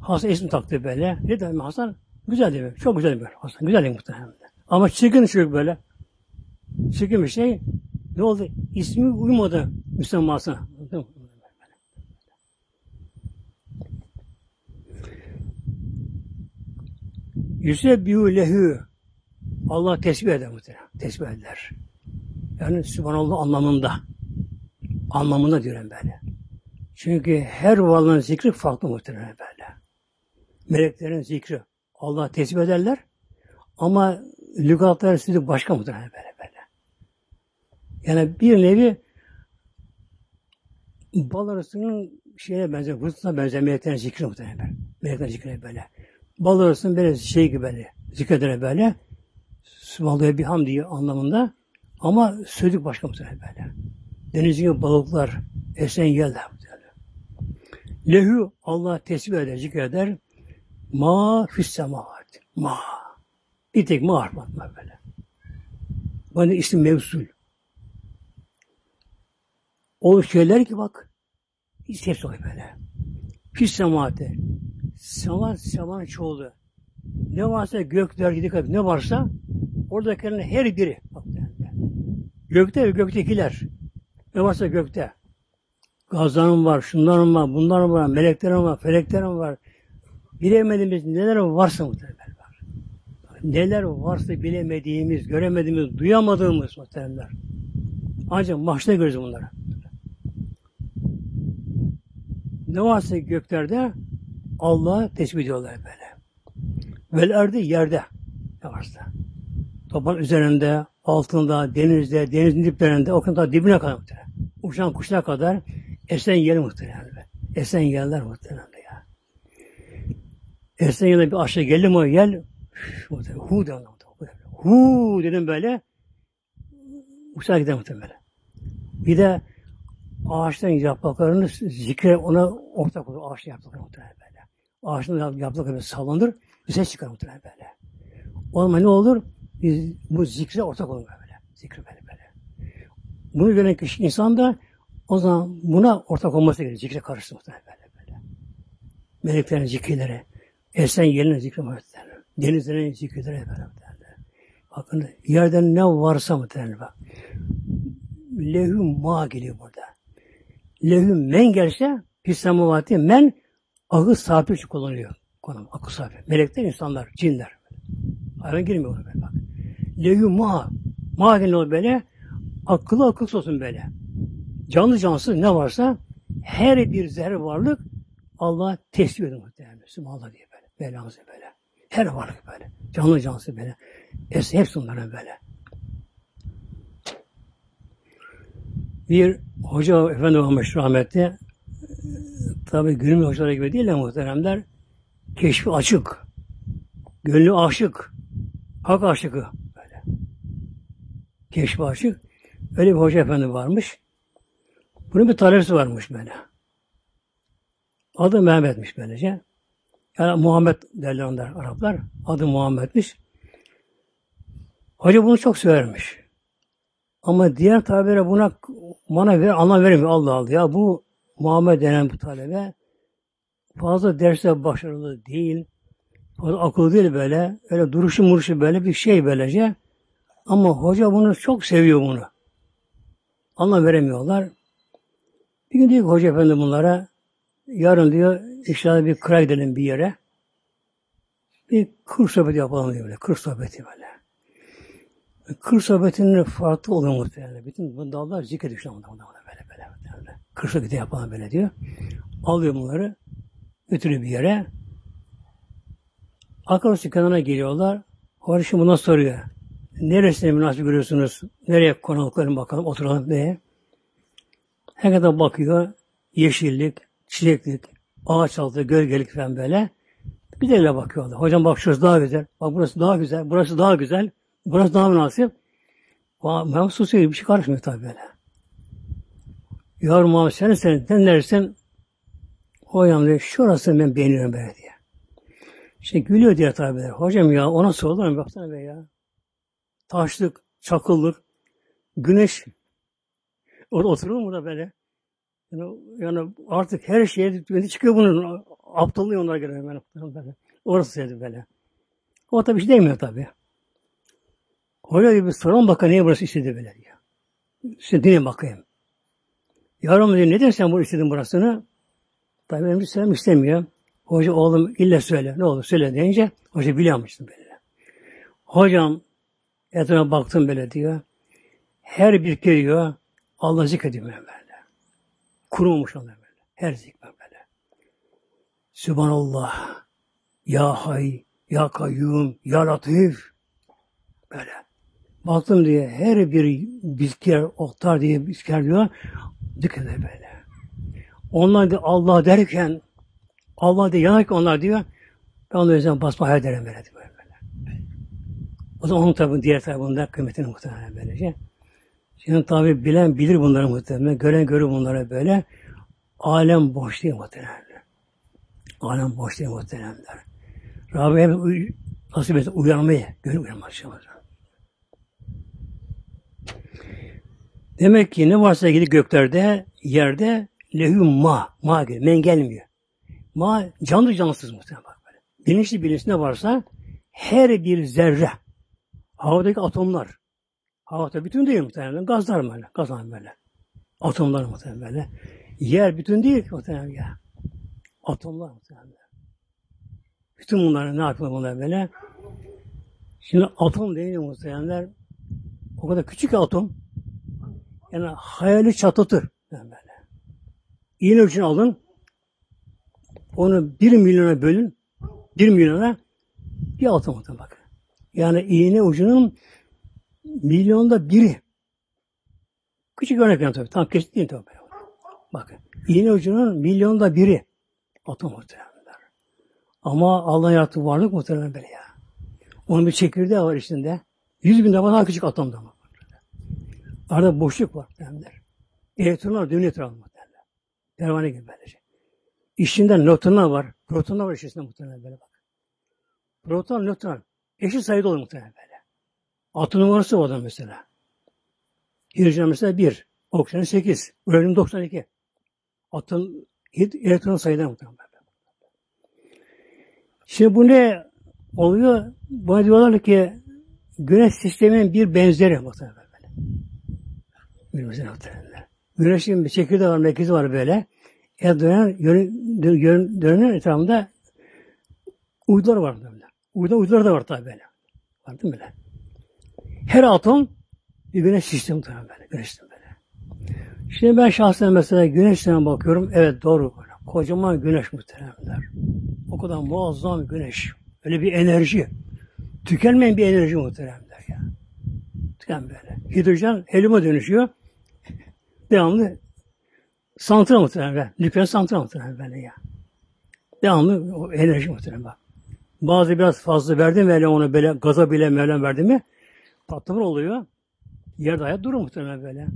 Hasan isim taktı böyle. Ne diyeyim Hasan? Güzel değil Çok güzel bir Hasan. Güzel değil muhtemelen. Ama çirkin çocuk böyle. Çirkin bir şey. Ne oldu? İsmi uymadı Müslüman'sına. Yüsebbihu lehü Allah tesbih eder muhtemelen. Tesbih eder. Yani Sübhanallah anlamında. Anlamında diyorum böyle. Çünkü her varlığın zikri farklı muhtemelen böyle. Meleklerin zikri. Allah tesbih ederler. Ama lügatlar sizi başka muhtemelen böyle böyle. Yani bir nevi bal arasının şeyine benzer, vırtına benzer meleklerin zikri muhtemelen. Meleklerin zikri böyle. Bal arasının böyle şey gibi böyle. Zikrederler böyle. Sübhanallah bir hamdi anlamında. Ama sözlük başka muhtemelen böyle. Denizin balıklar, esen yerler muhtemelen. Lehü Allah tesbih eder, zikreder. Ma füs semavat. Ma. Bir tek ma harf böyle. Bana isim mevsul. O şeyler ki bak, hiç hepsi böyle. Füs semavate. Sema, semanın çoğulu. Ne varsa gökler, gidik ne varsa oradakilerin her biri. Bak, Gökte ve göktekiler. Ne varsa gökte. Gazlarım var, şunlarım var, bunlarım var, meleklerim var, feleklerim var. Bilemediğimiz neler varsa muhtemelen var. Neler varsa bilemediğimiz, göremediğimiz, duyamadığımız muhtemelenler. Ancak maçta görürüz bunları. Ne varsa göklerde Allah'a tesbih ediyorlar böyle. Velerdi yerde ne varsa. Topan üzerinde, altında, denizde, denizin diplerinde, okyanus dibine kadar muhtemelen. Uçan kuşuna kadar esen yeri muhtemelen. Esen yerler muhtemelen ya. Esen yerine bir aşağı geldi mi o yel, hu dedim. Hu dedim böyle, uçağa gider muhtemelen. Bir de ağaçtan yapraklarını zikre ona ortak olur. Ağaçtan yaprakları muhtemelen böyle. Ağaçtan yaprakları sallanır, bir ses çıkar muhtemelen böyle. O zaman ne olur? Biz bu zikre ortak olur böyle. Zikre böyle böyle. Bunu gören kişi insan da o zaman buna ortak olması gerekiyor. Zikre karıştı muhtemelen böyle böyle. Meleklerin zikirleri, esen yerine zikre muhtemelen. Denizlerin zikirleri böyle muhtemelen. Bakın yerden ne varsa muhtemelen bak. Lehü ma geliyor burada. Lehü men gelse pissamavati men akıl sahibi için kullanılıyor. Konum, akıl sahibi. Melekler, insanlar, cinler. Hayvan girmiyor ona bak. Lehü ma. Ma geliyor böyle. Akıllı akıl olsun böyle. Canlı cansız ne varsa her bir zerre varlık Allah tesbih ediyor muhtemelen. Sübhanallah diye böyle. Belamızı böyle. Her varlık böyle. Canlı cansız böyle. Hepsi, hepsi onların böyle. Bir hoca efendi olmuş rahmetli. Tabi günümüz hocaları gibi değil de muhteremler. Keşfi açık. Gönlü aşık. Hak aşıkı. Böyle. Keşfi açık. Öyle bir hoca efendi varmış. Bunun bir talebesi varmış böyle. Adı Mehmet'miş böylece. Yani Muhammed derler onlar Araplar. Adı Muhammed'miş. Hoca bunu çok severmiş. Ama diğer tabire buna bana ver, anlam veremiyor Allah Allah. Ya bu Muhammed denen bu talebe fazla derse başarılı değil. Fazla akıllı değil böyle. Öyle duruşu muruşu böyle bir şey böylece. Ama hoca bunu çok seviyor bunu. Anlam veremiyorlar. Bir gün diyor ki hoca efendi bunlara yarın diyor inşallah bir kıra gidelim bir yere. Bir kır sohbeti yapalım diyor böyle. Kır sohbeti böyle. Kır sohbetinin farklı oluyor muhtemelen. Bütün dallar zikrediyor şu anda böyle böyle. böyle. Diyor. Alıyor bunları götürüyor bir yere. Akarsu kenarına geliyorlar. Şimdi buna soruyor. Neresine münasip görüyorsunuz? Nereye konalıklarına bakalım, oturalım diye. Herkese bakıyor. Yeşillik, çiçeklik, ağaç altı, gölgelik falan böyle. Bir de bakıyorlar. Hocam bak şurası daha güzel. Bak burası daha güzel. Burası daha güzel. Burası daha münasip. Susuyor. Bir şey karışmıyor tabii böyle. Yavrum abi sen sen, sen neresin? Hocam diyor, şurası ben beğeniyorum böyle diye. İşte gülüyor diye tabii. Hocam ya ona sorulur mu? Baksana be ya. Taşlık, çakıllık, güneş. Orada oturur mu da böyle? Yani, yani artık her şeye çıkıyor bunun. Aptallıyor onlar göre hemen. Orası dedi böyle. O tabii bir şey demiyor tabii. Hoca gibi sorun bakın niye burası istedi böyle diyor. Size dinle bakayım. Yavrum diyor neden sen bunu istedin burasını? Tabii benim söylemem istemiyor. Hoca oğlum illa söyle. Ne olur söyle deyince hoca biliyormuştu böyle. Hocam etrafına baktım böyle diyor. Her bir diyor Allah zikrediyor böyle. Kurulmuş onlar böyle. Her zikre böyle. Sübhanallah. Ya hay, ya kayyum, ya latif. Böyle. Baktım diye her bir bizker, oktar diye bizker diyor. Dikkat böyle. Onlar da Allah derken Allah diye yanarken onlar diyor ben onu yüzden basma hayal ederim böyle, böyle. O zaman onun tabi diğer tarafında kıymetini muhtemelen böylece. Şimdi tabi bilen bilir bunları muhtemelen. Gören görür bunları böyle. Alem boş değil muhtemelen. Alem boş değil muhteremler. Rabbim nasip etsin uyanmayı, gönül uyanmak Demek ki ne varsa ilgili göklerde, yerde lehü ma, ma geliyor. Men gelmiyor. Ma canlı cansız muhtemelen böyle. Bilinçli bilinçli ne varsa her bir zerre, havadaki atomlar, havada bütün değil muhtemelen, gazlar böyle, gazlar böyle. Atomlar muhtemelen böyle. Yer bütün değil ki muhtemelen ya. Atomlar muhtemelen. Bütün bunları ne yapıyor bunlar böyle? Şimdi atom değil muhtemelenler o kadar küçük atom. Yani hayali çatlatır. Yani böyle. İğne ucunu alın. Onu bir milyona bölün. Bir milyona bir atom atın bakın. Yani iğne ucunun milyonda biri. Küçük örnek yani tabii. Tam kesin değil tabii. Bakın. İğne ucunun milyonda biri. Atom muhtemelenler. Ama Allah yarattığı varlık muhtemelen böyle ya. Onun bir çekirdeği var içinde. Yüz bin defa daha küçük atomda mı? Arada boşluk var derler. Elektronlar dönüyor etrafında derler. Pervane gibi böylece. İçinde nötronlar var. Protonlar var içerisinde muhtemelen böyle bak. Proton, nötron. Eşit sayıda olur muhtemelen böyle. Atom numarası var mesela. Hidrojen mesela 1. Oksijen 8. Uranyum 92. Atom, elektron sayıda muhtemelen. Şimdi bu ne oluyor? Bana diyorlar ki güneş sisteminin bir benzeri muhtemelen böyle. Günümüzün muhtemelen. Güneşin bir çekirdeği var, merkezi var böyle. E dönen, dönen, dönen etrafında uydular var böyle. Uydular, uydular da var tabi böyle. Var değil mi böyle? Her atom bir güneş sistemi muhtemelen böyle. Güneş sistemi böyle. Şimdi ben şahsen mesela güneşten bakıyorum. Evet doğru. Böyle. Kocaman güneş muhtemelenler. O kadar muazzam güneş. Öyle bir enerji. Tükenmeyen bir enerji muhteremler ya. Tüken böyle. Hidrojen helyuma dönüşüyor. Devamlı santral muhterem Nükleer santral muhterem böyle ya. Devamlı o enerji muhterem bak. Bazı biraz fazla verdim böyle onu böyle gaza bile Mevlam verdi mi patlama oluyor. Yerde hayat durur muhtemelen böyle.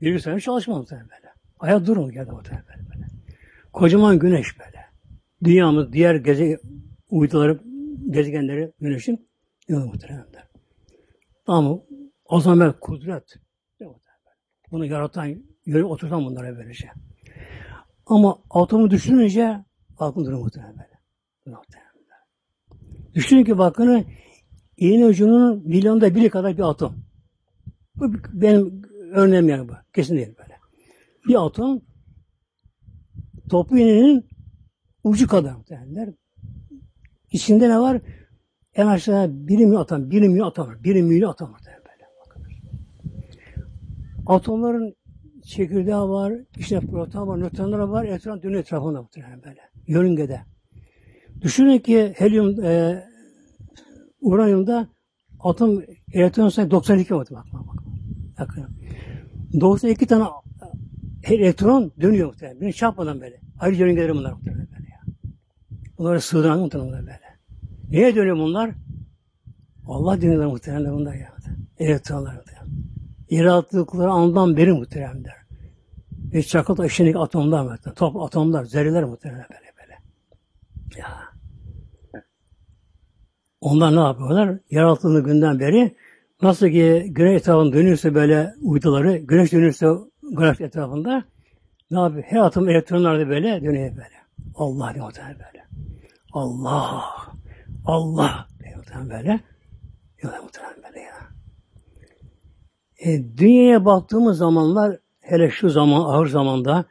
Bir sene çalışma muhtemelen böyle. Hayat durur yerde muhtemelen böyle. Kocaman güneş böyle. Dünyamız diğer gece uyduları, gezegenleri, güneşin yok muhteremler. Ama o zaman kudret. Bunu yaratan, yürü oturtan bunlara böylece. Ama atomu düşününce aklım durur muhtemelen böyle. Düşünün ki bakın iğne ucunun milyonda biri kadar bir atom. Bu benim örneğim yani bu. Kesin değil böyle. Bir atom topu iğnenin ucu kadar derler. İçinde ne var? En aşağı bir milyon atom, bir milyon atom var. Bir milyon atom var. Atomların çekirdeği var, işte proton var, nötronlar var, elektron dönüyor etrafında muhtemelen böyle. Yörüngede. Düşünün ki helyum, e, uranyumda atom elektron sayısı 92 var. Bak, bak, bak. Bakın. 92 tane elektron dönüyor muhtemelen. Beni çarpmadan böyle. Ayrıca yörüngeleri bunlar muhtemelen böyle. Bunları sığdıran muhtemelen böyle. Neye dönüyor bunlar? Allah dönüyorlar muhtemelen bunlar ya. Elektronlar muhtemelen. Yarattıkları andan beri muhtemelen. Ve çakıl taşındaki atomlar muhtemelen. Top atomlar, zerreler muhtemelen böyle böyle. Ya. Onlar ne yapıyorlar? Yaratıldığı günden beri nasıl ki güneş etrafında dönüyorsa böyle uyduları, güneş dönüyorsa grafik etrafında ne yapıyor? Her atom elektronlar da böyle dönüyor böyle. Allah diyor böyle. Allah, Allah diyor muhtemelen böyle. Diyor muhtemelen böyle ya. E, dünyaya baktığımız zamanlar hele şu zaman, ağır zamanda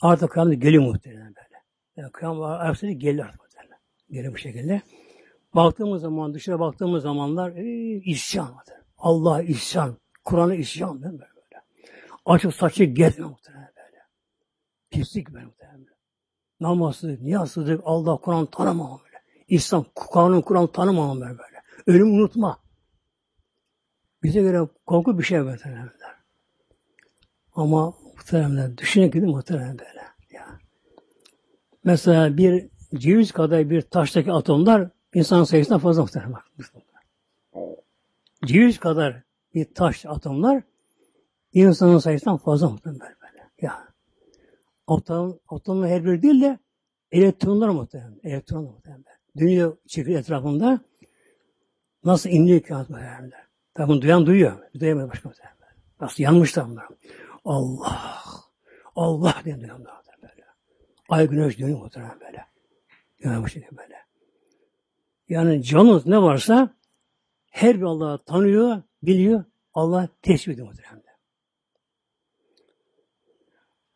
artık kıyamet geliyor muhtemelen böyle. Yani kıyamet arasında geliyor artık muhtemelen. Geliyor bu şekilde. Baktığımız zaman, dışarı baktığımız zamanlar e, isyan muhtemelen. Allah isyan, Kur'an'a isyan böyle böyle. Açık saçı gezme muhtemelen böyle. Pislik böyle muhtemelen namazsızlık, niyazsızlık, Allah Kur'an tanımam böyle. İslam, kanun Kur'an tanımam böyle böyle. Ölüm unutma. Bize göre korku bir şey muhtemelen. Ama muhtemelen düşünün ki muhtemelen böyle. Ya. Mesela bir ceviz kadar bir taştaki atomlar insan sayısından fazla muhtemelen. Ceviz kadar bir taş atomlar insanın sayısından fazla muhtemelen böyle. Ya. Atom, atomlar her biri değil de elektronlar muhtemelen. Elektronlar muhtemelen. Dünya çekir etrafında nasıl inliyor ki muhtemelen. Tabi bunu duyan duyuyor. Duyamıyor başka muhtemelen. Nasıl yanmışlar bunlar. Allah. Allah diye duyuyorlar böyle. Ay güneş dönüyor muhtemelen böyle. Bu şekilde böyle. Yani canınız ne varsa her bir Allah'ı tanıyor, biliyor. Allah tesbih ediyor muhtemelen.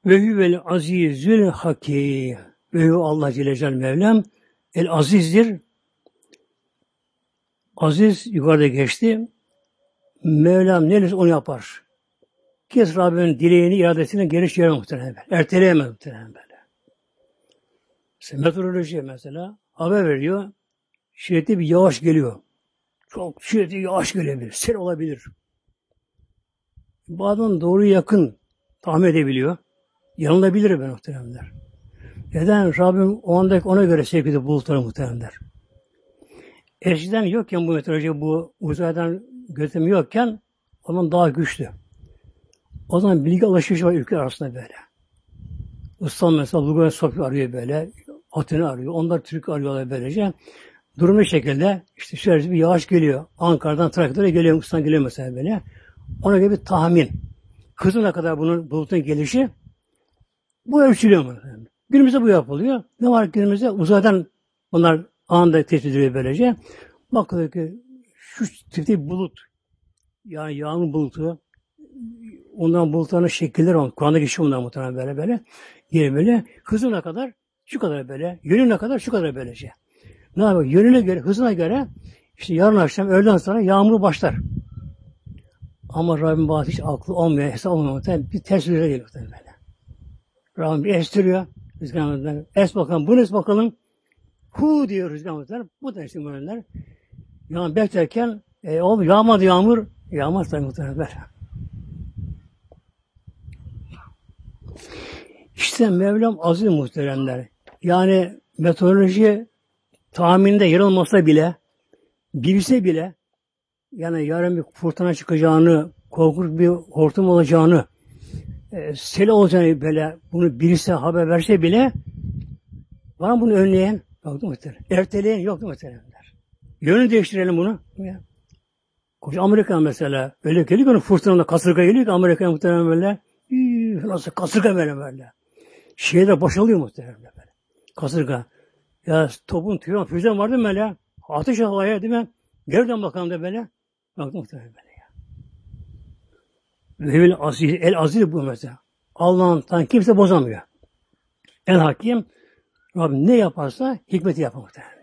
Ve huvel azizül hakim. Ve Allah Celle Celle Mevlam el azizdir. Aziz yukarıda geçti. Mevlam neresi onu yapar. Kes Rabbimin dileğini, iradesini geri çeviremez muhtemelen. Erteleyemez muhtemelen böyle. Mesela meteoroloji mesela haber veriyor. Şiddetli bir yağış geliyor. Çok şiddetli yağış gelebilir. Sel olabilir. Bazen doğru yakın tahmin edebiliyor. Yanılabilir ben muhteremler. Neden? Rabbim o andaki ona göre sevk ediyor bulutları muhteremler. Eskiden yokken bu meteoroloji, bu uzaydan gözlemi yokken o zaman daha güçlü. O zaman bilgi alışverişi var ülkeler arasında böyle. İstanbul mesela Lugano Sofya arıyor böyle. Atina arıyor. Onlar Türk arıyorlar böylece. Durum şekilde işte şöyle bir yağış geliyor. Ankara'dan Trakya'da geliyor. İstanbul geliyor mesela böyle. Ona göre bir tahmin. Kızına kadar bunun bulutun gelişi bu ölçülüyor mu? Günümüzde bu yapılıyor. Ne var günümüzde? Uzaydan bunlar anında tespit ediliyor böylece. Bakılıyor ki şu tipte bulut yani yağmur bulutu ondan bulutların şekilleri var. Kur'an'da geçiyor bunlar muhtemelen böyle böyle. Yeri böyle hızına kadar şu kadar böyle. Yönüne kadar şu kadar böylece. Ne yapıyor? Yönüne göre, hızına göre işte yarın akşam öğleden sonra yağmur başlar. Ama Rabbim bazı hiç aklı olmuyor, hesap olmuyor. Muhtemelen bir ters yüze geliyor muhtemelen böyle. Rabbim bir estiriyor. Rüzgar. Es bakalım, bunu es bakalım. Hu diyor rüzgar muhtemelen. Bu da işte. Yani beklerken e, oğlum yağmadı yağmur. Yağmaz tabii muhtemelen. İşte Mevlam aziz muhteremler. Yani meteoroloji tahminde yer olmasa bile bilse bile yani yarın bir fırtına çıkacağını, korkunç bir hortum olacağını, e, sel olacağını böyle bunu birisi haber verse bile var mı bunu önleyen? Yok muhtemelen. Erteleyen yok muhtemelenler. Yönü değiştirelim bunu. Ya. Koca Amerika mesela öyle geliyor ki fırtınada kasırga geliyor ki Amerika'ya muhtemelen böyle Üy, nasıl kasırga böyle böyle. Şehirler boşalıyor muhtemelen böyle. Kasırga. Ya topun tüyden füzen vardı mı böyle? Ateş havaya değil mi? Geriden bakalım da böyle. Bak muhtemelen böyle ya. Ve aziz, el aziz bu mesela. Allah'ın kimse bozamıyor. El hakim Rabbim ne yaparsa hikmeti yapar muhtemelen.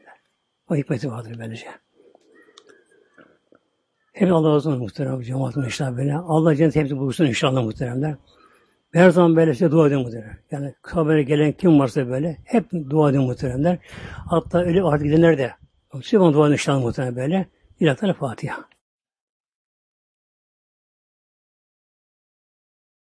O hikmeti vardır böylece. Hep Allah razı olsun muhterem cemaatim inşallah böyle. Allah cennet hepsi bulursun inşallah muhteremler. Her zaman böyle size dua edin muhterem. Yani kabere gelen kim varsa böyle hep dua edin muhteremler. Hatta öyle artık gidenler de. Bana dua edin inşallah muhterem böyle. İlahi Fatiha.